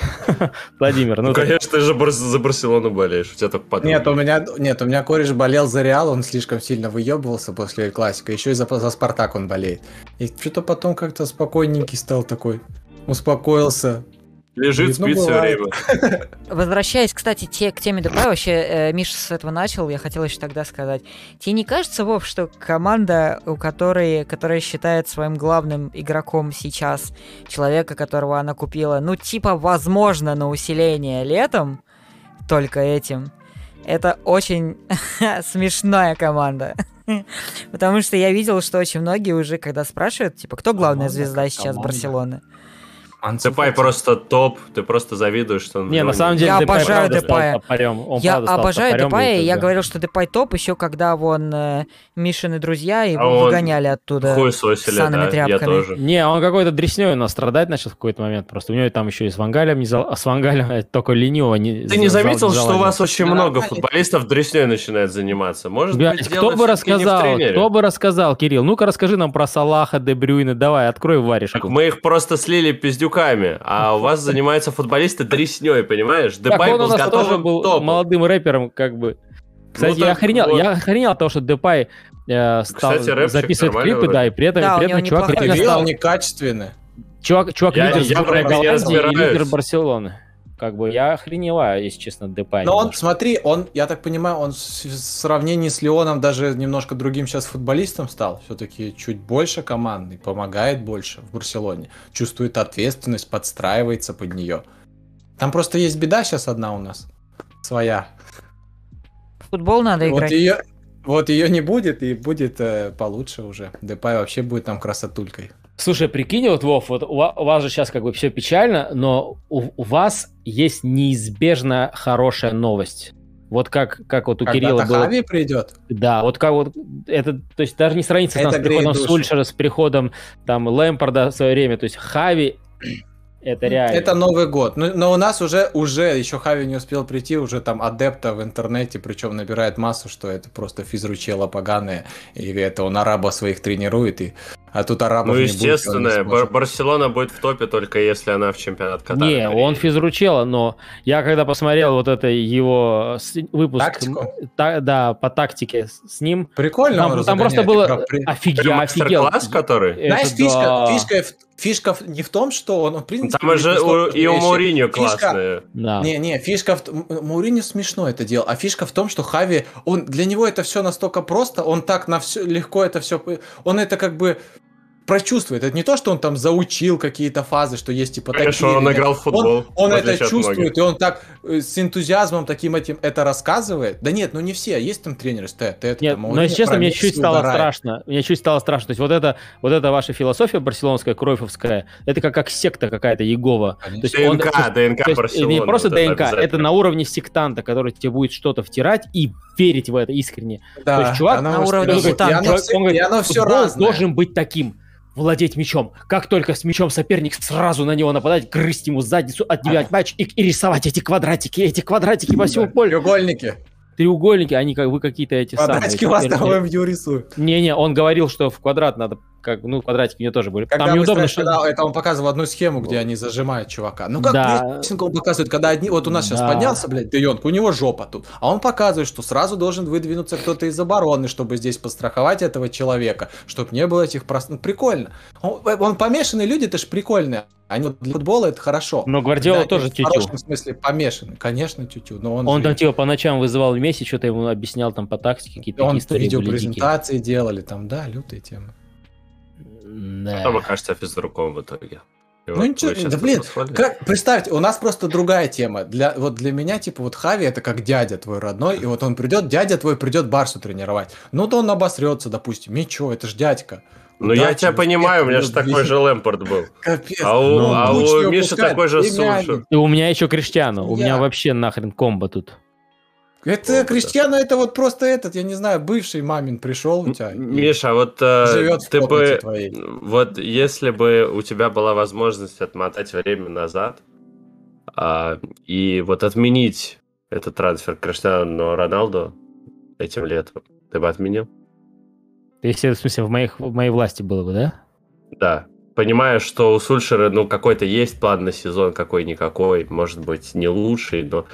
Владимир, ну, Ну, конечно, ты же за Барселону болеешь. У тебя только подруги. Нет, у меня, нет, у меня кореш болел за Реал, он слишком сильно выебывался после классика. Еще и за, за Спартак он болеет. И что-то потом как-то спокойненький стал такой. Успокоился. Лежит, Ну, спит все время. Возвращаясь, кстати, те, к теме ДП, вообще, э, Миша с этого начал, я хотел еще тогда сказать. Тебе не кажется, Вов, что команда, у которой, которая считает своим главным игроком сейчас человека, которого она купила, ну, типа, возможно, на усиление летом, только этим, это очень смешная команда. Потому что я видел, что очень многие уже, когда спрашивают, типа, кто главная Команда звезда сейчас команда. Барселоны? Цепай просто топ, ты просто завидуешь, что он... Не, на самом деле Я Депай обожаю Депая. Он я обожаю Депая, и я говорил, что Депай топ еще когда вон э, Мишины друзья его А он выгоняли оттуда. Хуй сосили, да, я тоже. Не, он какой-то дресней у нас страдать начал в какой-то момент. Просто у него там еще и с Вангалем не зал... а с Вангалем только лениво не Ты не зал- заметил, что у вас очень Да, много футболистов дресней начинает заниматься? Может Блядь, быть, кто бы рассказал, кто бы рассказал, Кирилл? Ну-ка расскажи нам про Салаха, Де Брюйна. Давай, открой Так варежку. мы их просто слили пиздюками, а у вас занимаются футболисты дресней, понимаешь? Так он у был нас тоже готовым был топом. молодым рэпером, как бы. Кстати, я так охренел, вот. я охренел от того, что Депай э, стал Кстати, записывать клипы, вроде. да, и при этом, Да, и при этом чувак реально стал, они качественные. чувак, чувак Я- лидер я и разбираюсь. лидер Барселоны. Как бы я охреневаю, если честно, Депай. Но он, смотри, он, я так понимаю, он в сравнении с Леоном даже немножко другим сейчас футболистом стал. Все-таки чуть больше командный, помогает больше в Барселоне. Чувствует ответственность, подстраивается под нее. Там просто есть беда сейчас одна у нас. Своя. Футбол надо Вот играть. ее, вот ее не будет, и будет э, получше уже. Депай вообще будет там красотулькой. Слушай, прикинь, вот, Вов, вот у ва- у вас же сейчас как бы все печально, но у, у вас есть неизбежно хорошая новость. Вот как, как вот у Кирилла Когда-то было... Хави придет. Да, вот как вот это, то есть даже не сравнится с приходом греет душу. Сульшера, с приходом там Лэмпорда в свое время, то есть Хави, это реально. Это Новый год. Ну, но у нас уже, уже, еще Хави не успел прийти, уже там адепта в интернете, причем набирает массу, что это просто физручела поганые, и это он араба своих тренирует, и... а тут арабов Ну, не будет, он не естественно, Бар-. Барселона будет в топе только если она в чемпионат Катара. Не, он физручела, но я когда посмотрел вот это его с- выпуск, Тактику? та- да, по тактике с ним, Прикольно там, он там просто было. При- офигел, офигел. Который? Это Знаешь, фишка, да. фишка, в- фишка в- не в том, что он, в принципе... Там же у- и у. Мауриньо Фишка- классные. Да. Не, не, фишка в Мауриньо смешно это делал, а фишка в том, что Хави, он для него это все настолько просто, он так на все легко это все, он это как бы прочувствует. Это не то, что он там заучил какие-то фазы, что есть типа Конечно, такие. он или- играл в футбол. Он, он это чувствует, многих. и он так с энтузиазмом таким этим это рассказывает. Да нет, ну не все, есть там тренеры, стоят, ты это Нет, там, но если честно, мне чуть стало угорает. страшно. Мне чуть стало страшно. То есть вот это, вот эта ваша философия барселонская, кроефовская, это как, как секта какая-то Егова. То есть он- ДНК, есть- ДНК то есть Барселоны. не просто вот это ДНК, это обязательно. на уровне сектанта, который тебе будет что-то втирать и верить в это искренне. Да, То есть чувак на уровне сектанта. Он говорит, и оно все футбол разное. должен быть таким. Владеть мячом. Как только с мячом соперник сразу на него нападать, грызть ему задницу, отбивать мяч и, и рисовать эти квадратики, эти квадратики по всему полю. Треугольники. Треугольники, они как вы какие-то эти Квадратики самые. вас там в рисуют. Не-не, он говорил, что в квадрат надо, как, ну, квадратики мне тоже были. Когда Там неудобно, что... когда это он показывал одну схему, где они зажимают чувака. Ну как Да. прессинг он показывает, когда одни, вот у нас сейчас Да. поднялся, блядь, Де Йонг, у него жопа тут, а он показывает, что сразу должен выдвинуться кто-то из обороны, чтобы здесь подстраховать этого человека, чтобы не было этих прост... Ну, прикольно. Он, он помешанные люди, это ж прикольные. Они вот для футбола это хорошо. Но Гвардиола Да, тоже они В тютю. хорошем смысле помешан. Конечно, тютю. Но он, Он же- там типа по ночам вызывал Месси, что-то ему объяснял там по тактике, какие-то он дикие. видеопрезентации делали, там, да, лютые темы. Да. Потом окажется физруком в итоге. И Ну вот ничего, да блин. Как, представьте, у нас просто другая тема. Для, вот для меня, типа, вот Хави это как дядя твой родной, и вот он придет, дядя твой придет Барсу тренировать. Ну, то он обосрется, допустим. Ничего, это ж дядька. Ну, я Удачи, тебя понимаю, у меня же такой же Лэмпорт был. Капец. А у, Ну, а у Миши такой же. Сульшер. И у меня еще Криштиану. У меня Я. вообще нахрен комбо тут. Это Опыта. Криштиану, это вот просто этот, я не знаю, бывший мамин пришел у тебя. Миша, а вот э, живет ты бы... твоей. Вот если бы у тебя была возможность отмотать время назад а, и вот отменить этот трансфер Криштиану Роналду этим летом, ты бы отменил? Если, в смысле, в, моих, в моей власти было бы, да? Да. Понимаю, что у Сульшера, ну, какой-то есть план на сезон, какой-никакой, может быть, не лучший, но...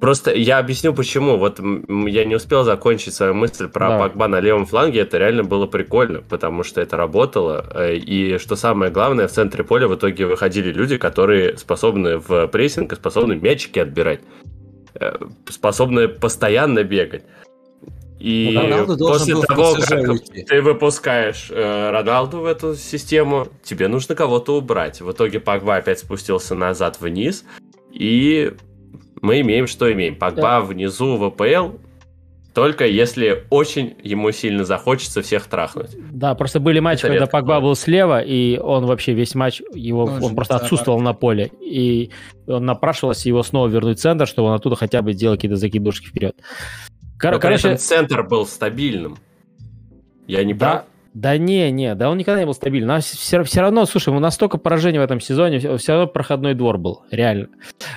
Просто я объясню, почему. Вот я не успел закончить свою мысль про Давай. Погба на левом фланге. Это реально было прикольно, потому что это работало. э, И что самое главное, в центре поля в итоге выходили люди, которые способны в прессинг, и способны мячики отбирать, э, способны постоянно бегать. И Ну, Роналду должен после того, как уйти. ты выпускаешь э, Роналду в эту систему, тебе нужно кого-то убрать. В итоге Погба опять спустился назад вниз, и мы имеем, что имеем. Погба внизу в АПЛ, только если очень ему сильно захочется всех трахнуть. Да, просто были матчи, Это когда Погба был слева, и он вообще весь матч, его, Ну, Он он, же просто отсутствовал на поле. И он напрашивался его снова вернуть в центр, чтобы он оттуда хотя бы делал какие-то закидушки вперед. Кор- Но при короче, этом центр был стабильным. Я не да, прав? да не, не, да он никогда не был стабильным. все, все равно, слушай, у нас столько поражений в этом сезоне, все, равно проходной двор был, реально.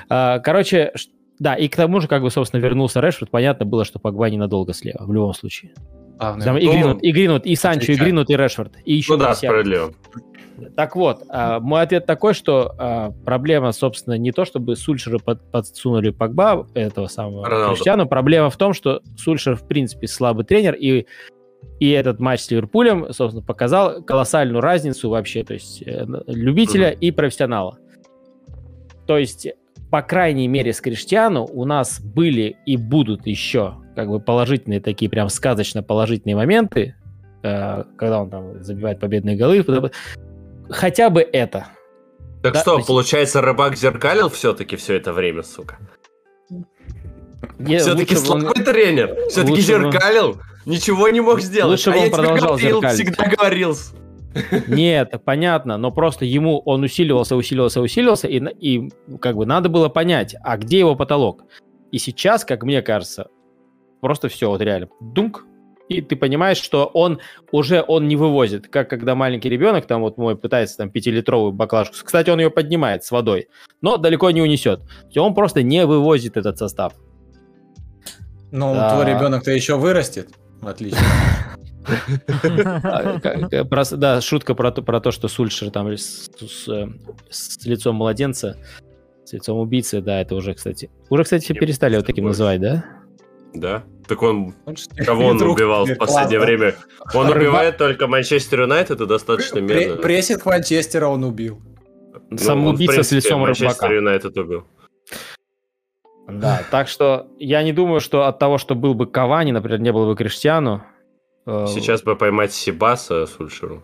А, короче, да, и к тому же, как бы, собственно, вернулся Решфорд, понятно было, что Погба ненадолго слева, в любом случае. Главное, Там и ну, Гринвуд, и Гринвуд, и Санчо, и. Гринвуд, и Решфорд. И еще Ну да, справедливо. Так вот, а, мой ответ такой, что а, проблема, собственно, не то, чтобы Сульшера под- подсунули Погба, этого самого Роналду. Криштиану, проблема в том, что Сульшер, в принципе, слабый тренер, и, и этот матч с Ливерпулем, собственно, показал колоссальную разницу вообще, то есть э, любителя и профессионала. То есть, по крайней мере, с Криштиану у нас были и будут еще как бы положительные такие прям сказочно положительные моменты, э, когда он там забивает победные голы. Хотя бы это. Так Да, что, спасибо. получается, рыбак зеркалил все-таки все это время, сука? Все-таки бы он- слабый тренер. Все-таки бы он- зеркалил. Ничего не мог сделать. Лучше бы а он продолжал зеркалить. всегда говорил. Нет, понятно, но просто ему он усиливался, усиливался, усиливался, и, и как бы надо было понять, а где его потолок. И сейчас, как мне кажется, просто все, вот реально, дунк, и ты понимаешь, что он уже он не вывозит, как когда маленький ребенок, там вот мой пытается там пятилитровую баклажку, кстати, он ее поднимает с водой, но далеко не унесет. Он просто не вывозит этот состав. Ну, Да. твой ребенок-то еще вырастет. Отлично. А, про- Да, шутка про то, что Сульшер там с, э, лицом младенца, с лицом убийцы, да, это уже, кстати, уже, кстати, перестали вот таким называть, да? Да? Так он... Кого он убивал в последнее время? Он убивает только Манчестер Юнайтед и достаточно медленно. Прессинг Манчестера он убил. Ну, Самоубийца он, в с лицом Манчестер рыбака. Юнайтед убил. Да, так что я не думаю, что от того, что был бы Кавани, например, не было бы Криштиану, э, Сейчас бы поймать сибаса Сульшеру.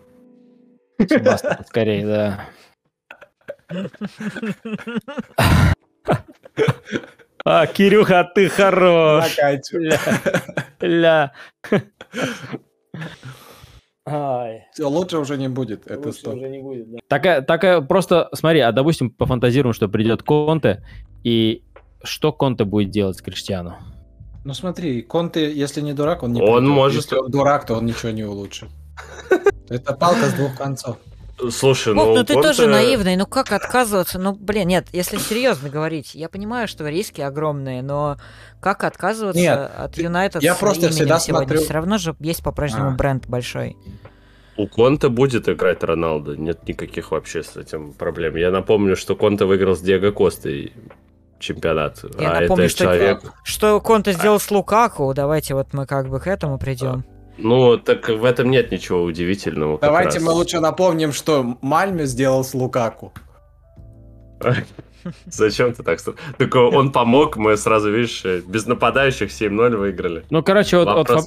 Себастьян скорее, да. А, Кирюха, ты хорош. Ля. ля. Ай. Лучше уже не будет. Это Лучше сто. уже не будет, да. Такая, такая, просто, смотри, а допустим, пофантазируем, что придет Конте, и что Конте будет делать с Криштиану? Ну смотри, Конте, если не дурак, он не Он придет. может- Если он дурак, то он ничего не улучшит. Это палка с двух концов. Слушай, ну, ну ты Конте- тоже наивный, ну как отказываться? Ну, блин, нет, если серьезно говорить, я понимаю, что риски огромные, но как отказываться Нет, от Юнайтед я с просто всегда сегодня? смотрю- Все равно же есть по-прежнему А. бренд большой. У Конта будет играть Роналдо. Нет никаких вообще с этим проблем. Я напомню, что Конта выиграл с Диего Костой чемпионат. Я а напомню, это что- человек... Что Конте сделал с Лукаку, давайте вот мы как бы к этому придем. Ну, так в этом нет ничего удивительного. Давайте мы лучше напомним, что Мальме сделал с Лукаку. Зачем ты так? Так он помог, мы сразу, видишь, без нападающих 7-0 выиграли. Ну, короче, вот, вот Фаб-?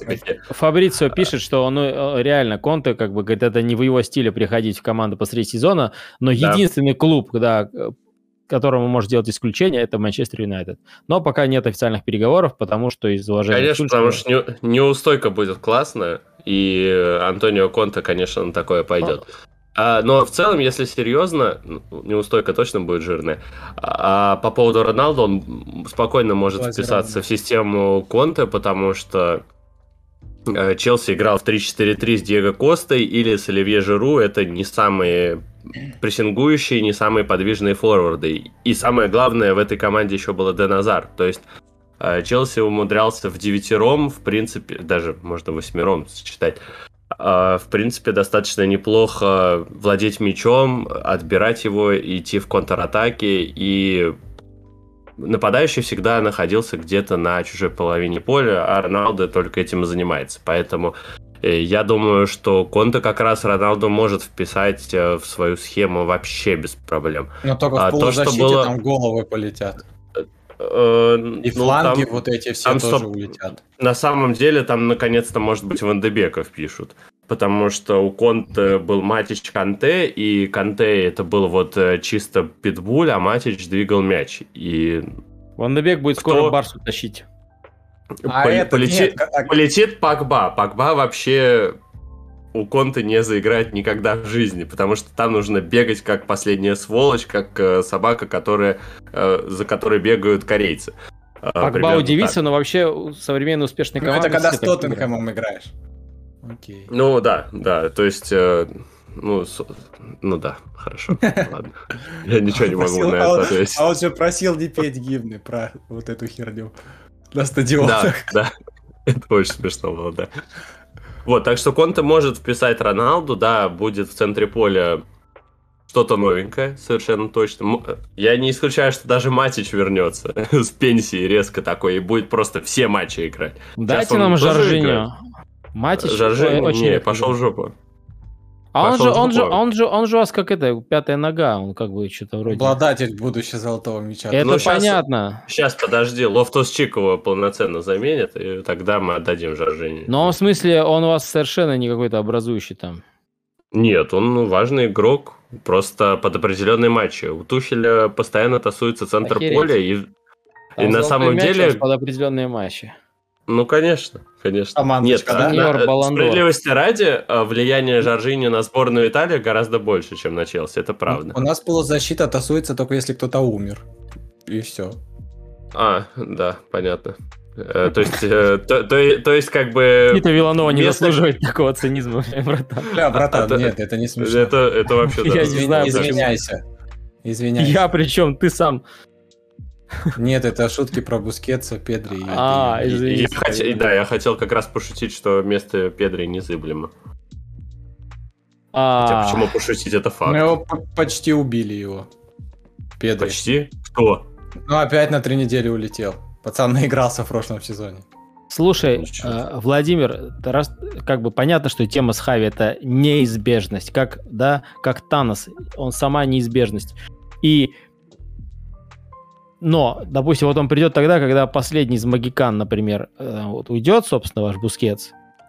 Фабрицио пишет, что он э, реально Конте, как бы, говорит, это не в его стиле приходить в команду посреди сезона, но Да. единственный клуб, да, э, которому может делать исключение, это Манчестер Юнайтед. Но пока нет официальных переговоров, потому что из уважения... Конечно, к потому что не- неустойка будет классная, и Антонио Конте, конечно, на такое пойдет. А, но в целом, если серьезно, неустойка точно будет жирная. А, по поводу Роналду, он спокойно может Глазированный. вписаться в систему Конте, потому что э, Челси играл в 3-4-3 с Диего Костой или с Оливье Жиру. Это не самые прессингующие, не самые подвижные форварды. И самое главное, в этой команде еще было Ден Азар. То есть э, Челси умудрялся в девятером, в принципе, даже можно восьмером сочетать, э, в принципе, достаточно неплохо владеть мячом, отбирать его, идти в контратаке, и нападающий всегда находился где-то на чужой половине поля, а Роналдо только этим и занимается. Поэтому я думаю, что Конте как раз Роналду может вписать э, в свою схему вообще без проблем. Но только А в то, что полузащите было- там головы полетят. Э, И ну, фланги там- вот эти все там тоже стоп- улетят. На самом деле там наконец-то, может быть, Вандебека впишут. Потому что у Конте был Матич Канте, и Канте это был вот э, чисто питбуль, а Матич двигал мяч. И Ван де Бек будет Кто? скоро Барсу тащить. А пол- это полетит, нет, как- полетит Пакба. Пакба вообще у Конте не заиграет никогда в жизни, потому что там нужно бегать как последняя сволочь, как э, собака, которая, э, за которой бегают корейцы. Э, Пакба удивится, так. но вообще у современной успешной Ну, команды... это когда с. Тоттенхэмом играешь. Окей. Ну да, да, то есть, э, ну, с- ну да, хорошо, ладно. Я ничего не могу на а это ответить. А он же просил не петь гимны про вот эту херню на Да, стадионах. да, это очень смешно было, да. Вот, так что Конте может вписать Роналду, да, будет в центре поля что-то новенькое, совершенно точно. М- Я не исключаю, что даже Матич вернется с пенсии резко такой и будет просто все матчи играть. Дайте нам Жоржиньо. Матич Жоржини, очень не, пошел в жопу. А он же, он же, он же, он же у вас как это, пятая нога, он как бы что-то вроде... Обладатель будущего золотого мяча. Это Ну, щас- понятно. Сейчас, подожди, Лофтус-Чик его полноценно заменит, и тогда мы отдадим Жоржини. Но в смысле, он у вас совершенно не какой-то образующий там. Нет, он ну, важный игрок, просто под определенные матчи. У Тухеля постоянно тасуется центр Охереть. поля, и, и на самом деле... под определенные матчи. Ну, конечно, конечно. Командочка, Нет, да? Сеньор справедливости ради, э, влияние Жоржини на сборную Италии гораздо больше, чем на Челси, это правда. У нас полузащита тасуется только если кто-то умер. И все. А, да, понятно. Э, То есть, э, то, то- то есть, как бы... Никита Виланова не заслуживает такого цинизма, братан. Бля, братан, А, нет, это не смешно. Это, это вообще... Я не знаю, извиняйся. Извиняйся. Я причем, ты сам. Нет, это шутки про Бускетса, Педри. и- А, и- и- извини. Я хот- да, я хотел как раз пошутить, что место Педри незыблемо. Хотя А, почему пошутить, это факт. Мы его почти убили его. Педри. Почти? Кто? Ну, опять на три недели улетел. Пацан наигрался в прошлом сезоне. Слушай, Ну, э, Владимир, раз, как бы понятно, что тема с Хави это неизбежность, как да, как Танос, он сама неизбежность. И но, допустим, вот он придет тогда, когда последний из могикан, например, э, вот уйдет, собственно, ваш Бускетс,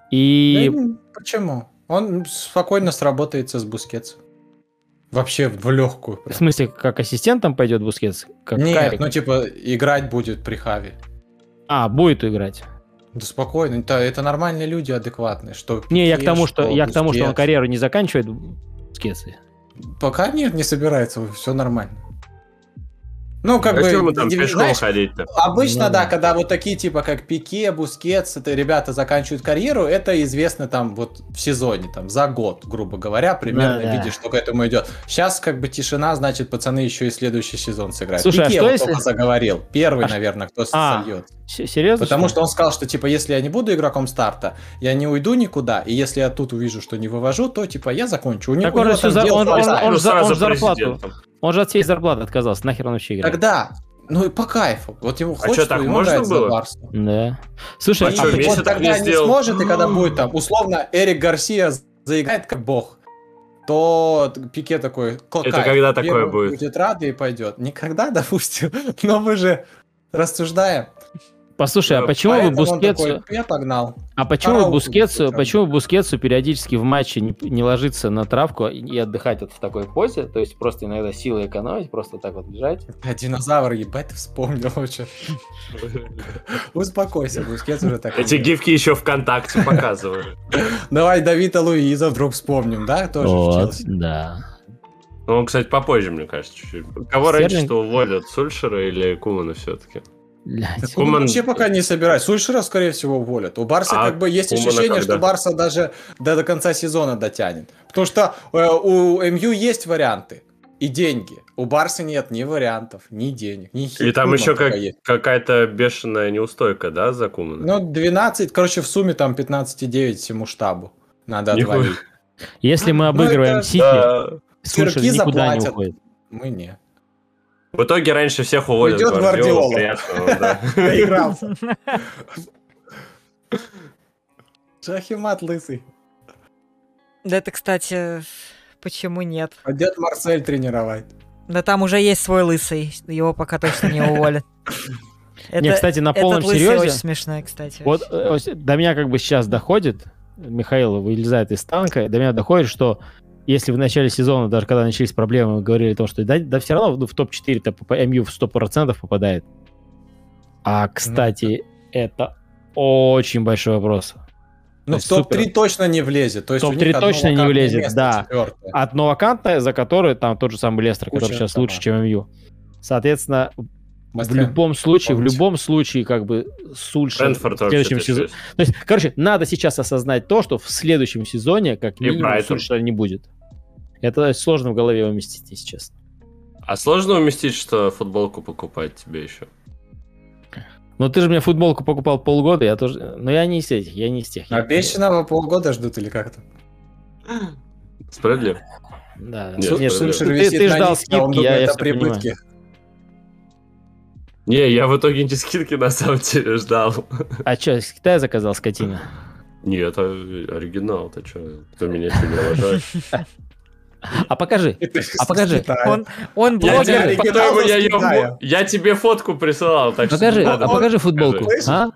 и Да, почему? Он спокойно сработается с Бускетсом. Вообще в легкую. в смысле, как ассистентом пойдет Бускетс, как Нет, Каррик? ну типа играть будет при Хави. А, будет играть. Да спокойно, это, это нормальные люди адекватные. Что Не, я к тому, что я к тому, что он Бускетс. карьеру не заканчивает Бускетс. Пока нет, не собирается, все нормально. Ну, как а бы, мы там пешком знаешь, ходить-то? Обычно, Ну да, да. когда вот такие типа как Пике, Бускетс, это ребята заканчивают карьеру, это известно там вот в сезоне, там за год, грубо говоря, примерно Да-да. видишь, что к этому идет. Сейчас как бы тишина, значит, пацаны еще и следующий сезон сыграют. Слушай, а Пике что вот если- только заговорил, первый, А наверное, кто А, сольет. Серьезно? Потому что он сказал, что типа если я не буду игроком старта, я не уйду никуда, и если я тут увижу, что не вывожу, то типа я закончу. У Так него он всю за- он- он- он за- сразу он зарплату. Он же от всей зарплаты отказался, нахер он вообще играет? Тогда, ну и по кайфу. Вот ему хочется, чё, так ему можно было? Барса. Да. Слушай, А а вот Месси так тогда не не сможет, и когда будет там, условно, Эрик Гарсия заиграет как бог. то Пике такой, Это когда такое будет? будет рад и пойдет. Никогда, допустим, но мы же рассуждаем. Послушай, а Да, почему вы Поэтому он Бускетсу... такой, я погнал. А почему Бускетсу, почему Бускетсу периодически в матче не, не ложиться на травку и отдыхать вот в такой позе, то есть просто иногда силы экономить, просто так вот лежать? А динозавр, ебать, ты вспомнил вообще. Успокойся, Бускетс уже так. Эти гифки еще ВКонтакте показывали. Давай Давида Луиза вдруг вспомним, да? Тоже в Вот, да. Ну, кстати, попозже, мне кажется, чуть-чуть. Кого раньше что уволят? Сульшера или Кумана все-таки? Блядь. Куман- вообще пока не собирает. Сульшера, скорее всего, уволят. У Барса А как бы есть Кумана ощущение, когда? что Барса даже до, до конца сезона дотянет. Потому что э, у МЮ есть варианты и деньги. У Барса нет ни вариантов, ни денег, ни И там Куман еще как- какая-то бешеная неустойка, да, за Кумана? Ну, 12, короче, в сумме там 15,9 всему штабу. Надо отвалить. Если мы Ну, обыгрываем это- Сити, Да. Сульшер никуда не заплатят. уходит. Мы не. В итоге раньше всех уволят Уйдет Гвардиола. Доигрался. Шахимат лысый. Да это, кстати, почему нет? Пойдет Марсель тренировать. Да там уже есть свой лысый, его пока точно не уволят. Не, кстати, на полном серьезе, очень смешной, кстати. вот э, до меня как бы сейчас доходит, Михаил вылезает из танка, до меня доходит, что если в начале сезона, даже когда начались проблемы, мы говорили о том, что да, да все равно ну, в топ-4 по МЮ в 100% попадает. А, кстати, это очень большой вопрос. Ну, есть в топ-3 супер. точно не влезет. То есть у Топ-3 них одно точно не влезет, место, да. четвёртое. Одно вакантное, за которое там тот же самый Лестер, который Куча сейчас команд. лучше, чем МЮ. Соответственно, в Мастерин, любом случае, в помните. любом случае, как бы Сульшер в Брэнфорд вообще следующем сезоне... То есть, короче, надо сейчас осознать то, что в следующем сезоне, как И минимум. Сульшера не будет. Это сложно в голове уместить, если честно. А сложно уместить, что футболку покупать тебе еще? Но ты же мне футболку покупал полгода, я тоже... Но я не из этих, я не из тех. Я- Обещанного полгода ждут или как-то? Справедливо? Да, да. Нет, Нет, Нет, ты, ты- ждал а он скидки, я, думает я всё понимаю. прибытке. Не, я в итоге не скидки на самом деле ждал. А что, из Китая заказал скотина? Не, это оригинал, ты что? Кто меня не уважает? А покажи. А покажи. Он, он Я блогер. я, с её- Китая. я тебе фотку присылал, так что Покажи, не а надо. покажи футболку. А?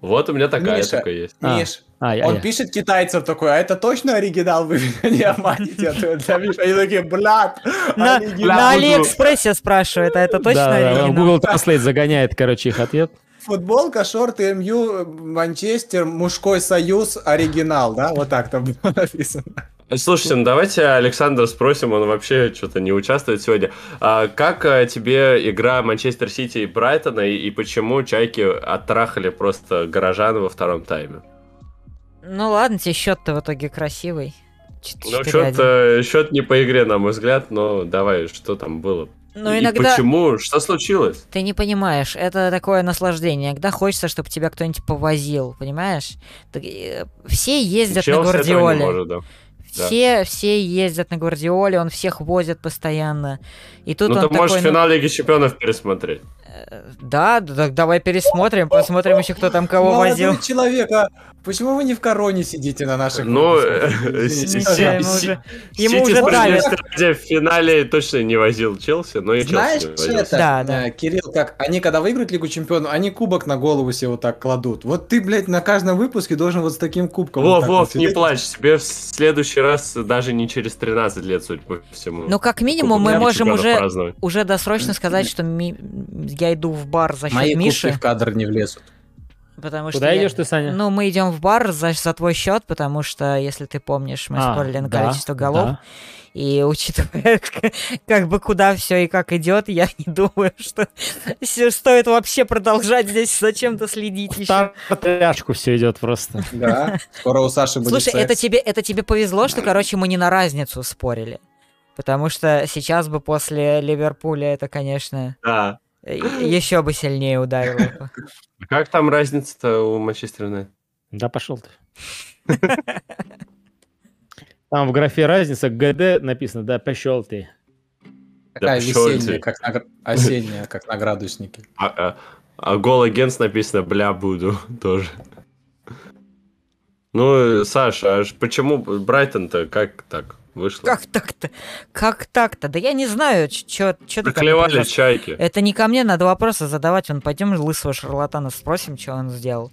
Вот у меня такая Миша. только есть. А. Миш, А, я, он я. пишет китайцев такой, а это точно оригинал? Вы меня не обманете. А. Они такие, блядь, На, оригинал». на Алиэкспрессе спрашивает, а это точно оригинал? Google Translate загоняет, короче, их ответ. Футболка, шорты, МЮ, Манчестер, мужской союз, оригинал, да? Вот так там было написано. Слушайте, ну давайте Александра спросим, он вообще что-то не участвует сегодня. А как а, тебе игра Манчестер Сити и Брайтона, и, и почему Чайки оттрахали просто горожан во втором тайме? Ну ладно, тебе счет-то в итоге красивый. Ну, 4-1. счет, э, счет не по игре, на мой взгляд, но давай, что там было? Ну, И иногда почему? Что случилось? ты не понимаешь, это такое наслаждение. Иногда хочется, чтобы тебя кто-нибудь повозил, понимаешь? Э, все ездят Челси на Гвардиоле. может, да. Да. Все, все ездят на Гвардиоле, он всех возит постоянно. И тут Ну, ты можешь такой, ну, финал Лиги Чемпионов пересмотреть. Да, да, так давай пересмотрим, посмотрим еще, кто там кого Молодой возил. человек, а почему вы не в короне сидите на наших Ну, э, ему уже- ради в финале точно не возил Челси, но и Челси Знаешь, возил. это, Да, да. э, Кирилл, как они когда выиграют Лигу Чемпионов, они кубок на голову себе вот так кладут. Вот ты, блядь, на каждом выпуске должен вот с таким кубком. Вов, Вов, не плачь, тебе в следующий раз даже не через 13 лет, судя по всему. Ну, как минимум, мы можем уже, уже досрочно сказать, что ми- я иду в бар за счет Мои Миши, в кадр не влезут. потому что Куда я- идешь ты, Саня? Ну, мы идем в бар за, за твой счет, потому что, если ты помнишь, мы А, спорили на да, количество голов. да. И учитывая, как бы куда все и как идет, я не думаю, что стоит вообще продолжать здесь зачем-то следить еще. В тряшку все идет просто. Да. Скоро у Саши будет Слушай, это тебе, это тебе повезло, что, короче, мы не на разницу спорили. Потому что сейчас бы после Ливерпуля это, конечно, Да. Еще бы сильнее ударило. бы. А Как там разница-то у Манчестер Юнайтед? Да пошел ты. Там в графе разница ГД написано, да пошел ты. Такая весенняя, как на, осенняя, как на градуснике. А, а, а гол агентс написано «бля, буду» тоже. Ну, Саша, а почему Брайтон-то как так? Вышло. Как так-то? Как так-то? Да я не знаю, что ты Проклевали чайки. Это не ко мне, надо вопросы задавать. Вон, пойдем лысого шарлатана спросим, что он сделал.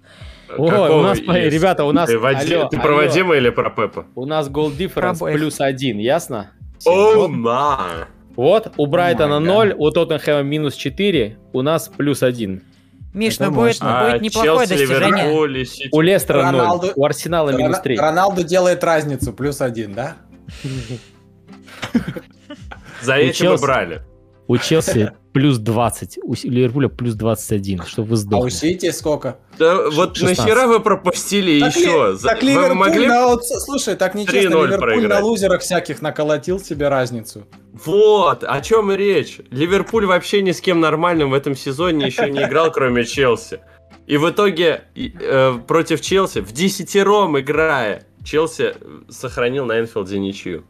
Ой, у нас, есть? ребята, у нас... Ты, Вади- алло, ты алло. про Вадима или про Пепа? У нас гол difference обоих. плюс один, ясно? О, Вот. ма! Вот, у Брайтона God. 0, у Тоттенхэма минус 4, у нас плюс 1. Миш, Это ну будет, ну будет неплохое А, Челси, достижение. Ливерпуль. У Лестера Роналду- 0, у Арсенала минус Рона- 3. Роналду делает разницу, плюс один, да? За этим и брали. У Челси плюс 20, у Ливерпуля плюс 21, чтобы вы А у сдохли. Сити сколько? Да вот 16. нахера вы пропустили Так еще? Ли- Так вы Ливерпуль могли на слушай, так нечестно, 3:0 Ливерпуль проиграть. на лузерах всяких наколотил себе разницу. Вот, о чем и речь. Ливерпуль вообще ни с кем нормальным в этом сезоне еще не играл, кроме Челси. И в итоге э, против Челси, в десятером играя, Челси сохранил на Энфилде ничью.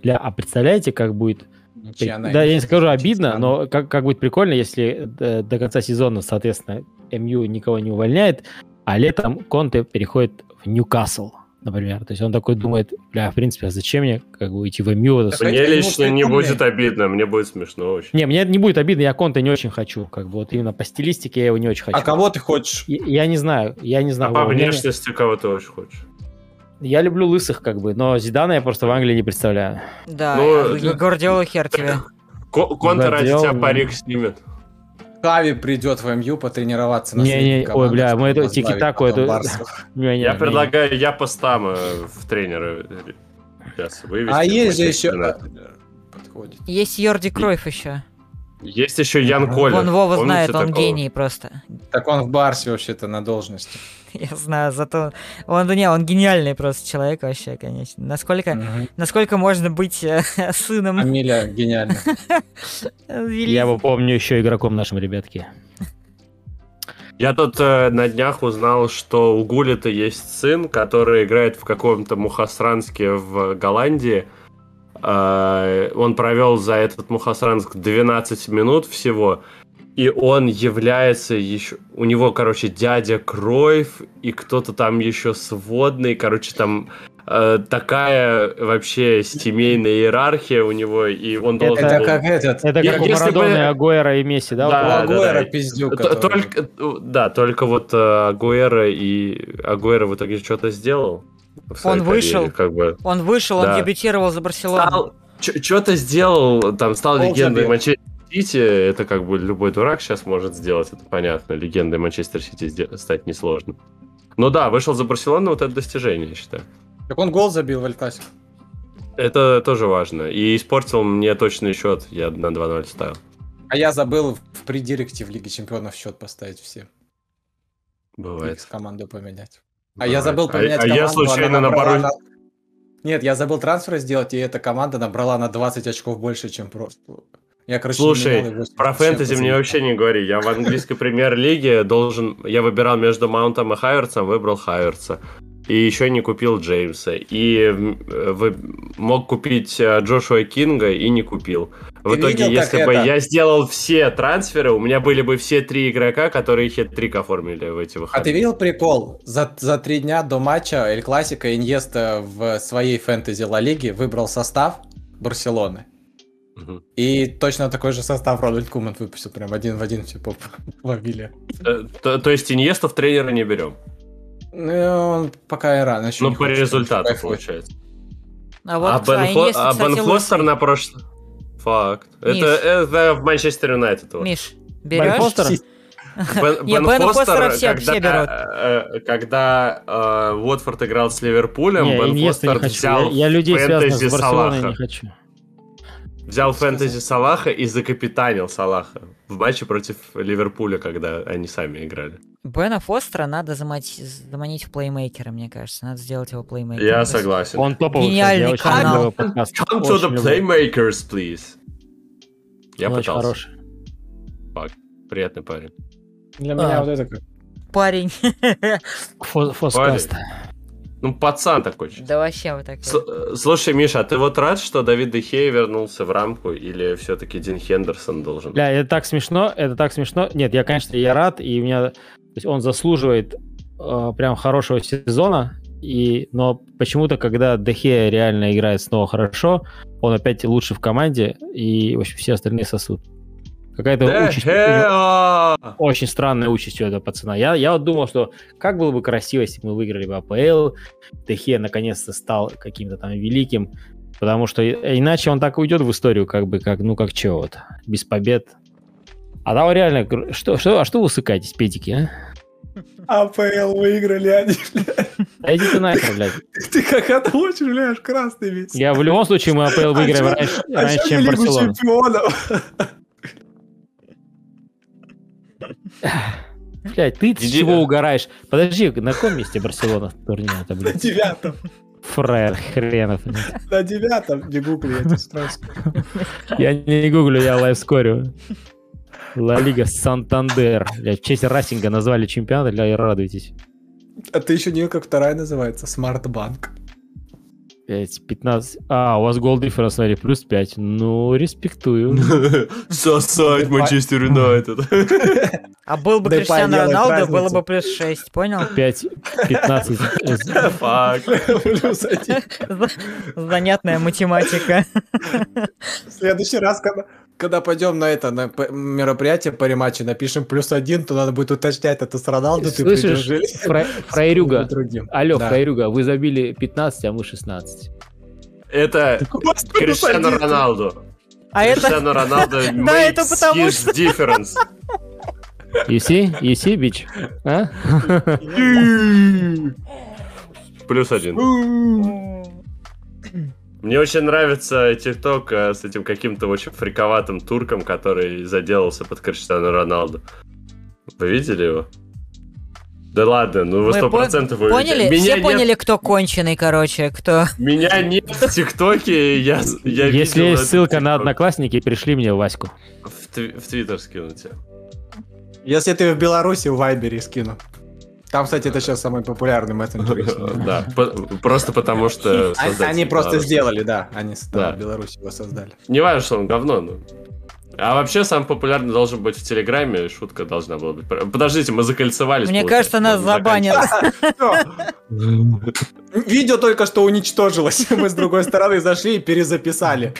Бля, а представляете, как будет... Ничья на да, я не скажу обидно, но как, как будет прикольно, если до, до конца сезона, соответственно, МЮ никого не увольняет, а летом Конте переходит в Ньюкасл, например. То есть он такой думает, бля, в принципе, а зачем мне как бы идти в МЮ? Так Мне лично не будет обидно, мне будет смешно очень. Не, мне не будет обидно, я Конте не очень хочу. Как бы вот именно по стилистике я его не очень хочу. А кого ты хочешь? Я, я не знаю, я не А знаю. по Вова, мне- внешности кого ты очень хочешь? Я люблю лысых, как бы, но Зидана я просто в Англии не представляю. Да, Ну, а. Гвардиола хер тебе. Ко- Конте ради тебя парик снимет. Хави придет в МЮ потренироваться на Не-не, средней ой, бля, мы это тики-таку, потом это- Барсу. Не-не, Я не- предлагаю я постама в тренеры сейчас вывести. А есть же еще... Юнайтед. Подходит. Есть Йорди Кройф еще. Есть еще Ян. Коля. Вон Вова Помните знает, он такого? гений просто. Так он в Барсе вообще-то на должности. Я знаю, зато он, не, он гениальный просто человек вообще, конечно. Насколько, Мгм. насколько можно быть э, сыном Фамилия гениальная. великого Я его помню еще игроком нашим, ребятки. Я тут э, на днях узнал, что у Гулита есть сын, который играет в каком-то Мухасранске в Голландии. Э, он провел за этот Мухасранск 12 минут всего. И он является еще... У него, короче, дядя Кройф и кто-то там еще сводный. Короче, там э, такая вообще семейная иерархия у него. И он должен Это был- как этот... Это как у если бы- Агуэра и Месси, да? Да, вот У это? Агуэра да. пиздюк. Т- который- Только, э, да, только вот э, Агуэра и Агуэра в итоге что-то сделал. Он вышел. карьере, как бы Он вышел, он Да. дебютировал за Барселону. стал, что-то сделал, там стал легендой забил. Сити. Это как бы любой дурак сейчас может сделать, это понятно. Легендой Манчестер Сити стать несложно. Ну да, вышел за Барселону, вот это достижение, я считаю. Так он гол забил в Эль-Классико. Это тоже важно. И испортил мне точный счет. Я на 2-0 ставил. А я забыл в предиректе в Лиге Чемпионов счет поставить всем. Бывает. С команду поменять. А Бывает. я забыл А- поменять а команду. я случайно она на набрала Боруссию- на- Нет, я забыл трансфер сделать, и эта команда набрала на 20 очков больше, чем просто. Я, короче, Слушай, 80 Про фэнтези мне вообще не говори. Я в английской премьер-лиге должен... Я выбирал между Маунтом и Хайверсом, выбрал Хайверса. И еще не купил Джеймса. И э, вы- мог купить э, Джошуа Кинга и не купил. В Ты итоге, видел, если бы это? я сделал все трансферы, у меня были бы все три игрока, которые хет-трик оформили в эти А выходные. ты видел прикол? За, за три дня до матча Эль Классика Иньеста в своей фэнтези Ла Лиге выбрал состав Барселоны. И точно такой же состав Рональд Куман выпустил. Прям один в один все ловили. Э, То, то есть Иньесту в тренера не берем. Ну, он пока и рано. еще Ну, по результату, получается. А вот а Бен, а Иньеста, а кстати, Бен Фостер на прошлом... Факт. Это, это в Манчестер Юнайтед. вот. Миш, Бен берешь? Фостер? Бен, Не, Бен Бена Фостер, Фостера все- когда, все берут. э, когда э, Уотфорд играл с Ливерпулем, Не, Бен Иньеста не Фостер хочу. взял Я, я людей, связанных фэнтези с Барселоной, Салаха. не хочу. Взял фэнтези Салаха и закапитанил Салаха в матче против Ливерпуля, когда они сами играли. Бена Фостера надо замать- заманить в плеймейкера, мне кажется. Надо сделать его плеймейкером. Я согласен. Он топовый, Гениальный кстати, я очень канал. Come to Очень the playmakers, please. Я Он очень пытался. хороший. Приятный парень. Для А. меня вот это как... Парень. Фо- Фоскаст. Ну, пацан такой. Да вообще вот так. С- э, Слушай, Миша, а ты вот рад, что Давид Дехей вернулся в рамку, или все-таки Дин Хендерсон должен? Бля, это так смешно, это так смешно. Нет, я, конечно, я рад, и у меня... То есть он заслуживает э, прям хорошего сезона, И, но почему-то, когда Дехе реально играет снова хорошо, он опять лучше в команде, и, в общем, все остальные сосут. Какая-то участь... у него- Дехеа! Очень странная участь у этого пацана. Я, я вот думал, что как было бы красиво, если бы мы выиграли бы АПЛ, Дехе наконец-то стал каким-то там великим, потому что иначе он так уйдет в историю, как бы, как, ну, как чё вот, без побед. А там реально, что, что, а что вы усыкаетесь, педики, а? АПЛ выиграли они, Да иди ты нахер, блядь. Ты как отмочишь, бля, красный весь. Я в любом случае мы АПЛ выиграем А раньше, А раньше чем Барселона. чемпионов? Блядь, ты с чего угораешь? Подожди, на каком месте Барселона в турнире-то, На девятом. Фраер хренов. На девятом. Не гугли эту строчку. Я не гуглю, я лайвскорю. Ла Лига Сантандер. Блядь, В честь Расинга назвали чемпионат, бля, радуйтесь. А ты еще не как вторая называется? Смартбанк. 5, 15. А, у вас goal difference, смотри, плюс 5. Ну, респектую. Сосать Манчестер Юнайтед. А был бы поделать Роналдо, было бы плюс 6, понял? 5, 15. э, Фак. Занятная математика. В следующий раз, когда, когда пойдем на это, на мероприятие по рематчу, напишем плюс один, то надо будет уточнять, это с Роналду ты Слышишь, придешь или Фра- Фраерюга. другим. Алло, Да. Фраерюга, вы забили 15, а мы 16. Это Криштиано Роналду. А это... Криштиано Роналду Да, это потому his difference. You see? You see, bitch? А? Плюс один. Мне очень нравится ТикТок э, с этим каким-то очень фриковатым турком, который заделался под Криштиану Роналду. Вы видели его? Да ладно, ну вы сто процентов его Поняли? видели. Все Меня нет- поняли, кто конченый, короче, кто... Меня нет в ТикТоке, я, я Если есть ссылка на. Одноклассники, пришли мне Ваську. В, в Твиттер скинуть. Если ты в Беларуси, в Вайбере скину. Там, кстати, это сейчас самый популярный мессенджер. Да, просто потому что... Они- просто сделали, да. Они в Беларуси его создали. Не важно, что он говно, но... А вообще, самый популярный должен быть в Телеграме, шутка должна была быть. Подождите, мы закольцевались. Мне кажется, нас забанят. Видео только что уничтожилось. Мы с другой стороны зашли и перезаписали.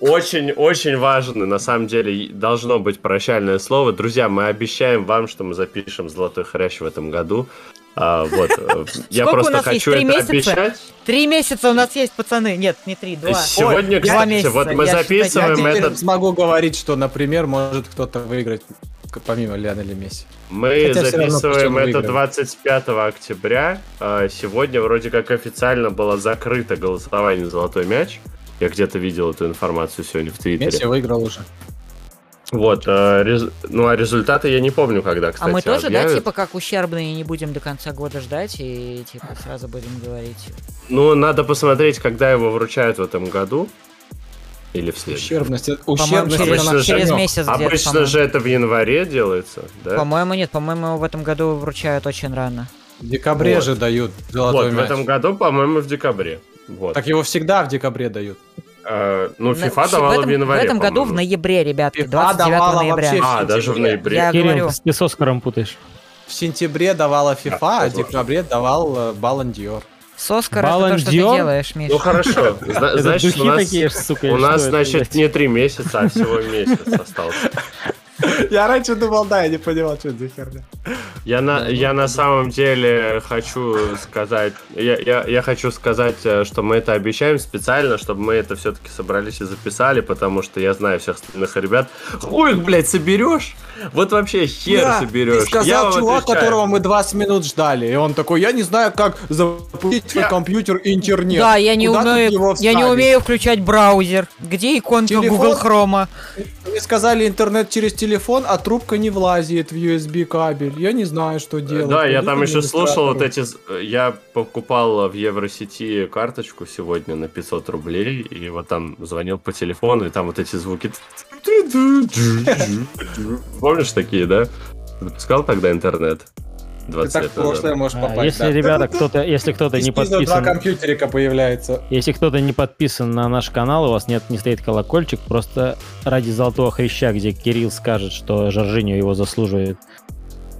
Очень-очень важно, на самом деле, должно быть прощальное слово. Друзья, мы обещаем вам, что мы запишем «Золотой хрящ» в этом году. А, вот, э, я Сколько просто хочу это месяца? обещать. Три месяца у нас есть, пацаны. Нет, не три, два. Сегодня, Ой, два кстати, месяца. вот мы Я считать- Я записываем этот... смогу говорить, что, например, может кто-то выиграть помимо Лионеля Месси. Мы Хотя равно записываем почему это выиграли. 25 октября. А, Сегодня вроде как официально было закрыто голосование за «Золотой мяч». Я где-то видел эту информацию сегодня в Твиттере. Месси выиграл уже. Вот, э, рез- ну а результаты я не помню, когда, А кстати, мы тоже, да, объявят. типа как ущербные не будем до конца года ждать и типа сразу будем говорить. Ну, надо посмотреть, когда его вручают в этом году. Или в следующем. Ущербность, По-моему, ущербность через, Обычно же- через месяц Обычно же это в январе делается, да? По-моему, нет, по-моему, его в этом году вручают очень рано. В декабре Вот. же дают золотой Вот, в мяч. этом году, по-моему, в декабре. Вот. Так его всегда в декабре дают. Э, ну, FIFA в давала в, этом, январе, в этом году в ноябре, ребятки, FIFA 29 давала ноября. вообще А, даже в ноябре. Я Кирилл, говорю, ты с Оскаром путаешь. В сентябре давала FIFA, а в возможно. декабре давал Балан Диор. с Оскара это то, что ты Баландиор? делаешь, Миш. Ну, хорошо. Значит, у нас, такие, сука, у нас значит, не три месяца, а всего месяц остался. Я раньше думал, да, я не понимал, что это за херня. Я на, я на самом деле хочу сказать, я, я, я хочу сказать, э, что мы это обещаем специально, чтобы мы это все-таки собрались и записали, потому что я знаю всех остальных ребят. Хуй, их, блядь, соберешь? Вот вообще хер Да, соберешь. и сказал Я чувак, отвечаю. которого мы 20 минут ждали. И он такой, я не знаю, как запустить свой Я- компьютер интернет. Да, я не Куда умею, я не вставить?» умею включать браузер. Где иконка Телефон? Google Chrome? Мне сказали интернет через телефон, а трубка не влазит в USB кабель. Я не знаю, что делать. Да, я Пойду там еще слушал вот эти... Я покупал в Евросети карточку сегодня на 500 рублей, и вот там звонил по телефону, и там вот эти звуки... Помнишь такие, да? Запускал тогда интернет? Ты 20 так в прошлое можешь А, попасть. Если, да. ребята, кто-то, если кто-то не снизу два подписан, компьютерика появляется. если кто-то не подписан на наш канал, у вас нет, не стоит колокольчик, просто ради золотого хряща, где Кирилл скажет, что Жоржиньо его заслуживает,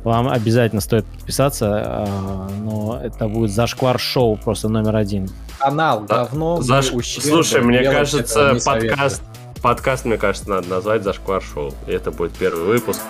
вам обязательно стоит подписаться, а, но это будет зашквар шоу просто номер один. Канал Да, давно Заш- Слушай, мне кажется, подкаст, подкаст, мне кажется, надо назвать Зашквар Шоу. И это будет первый выпуск.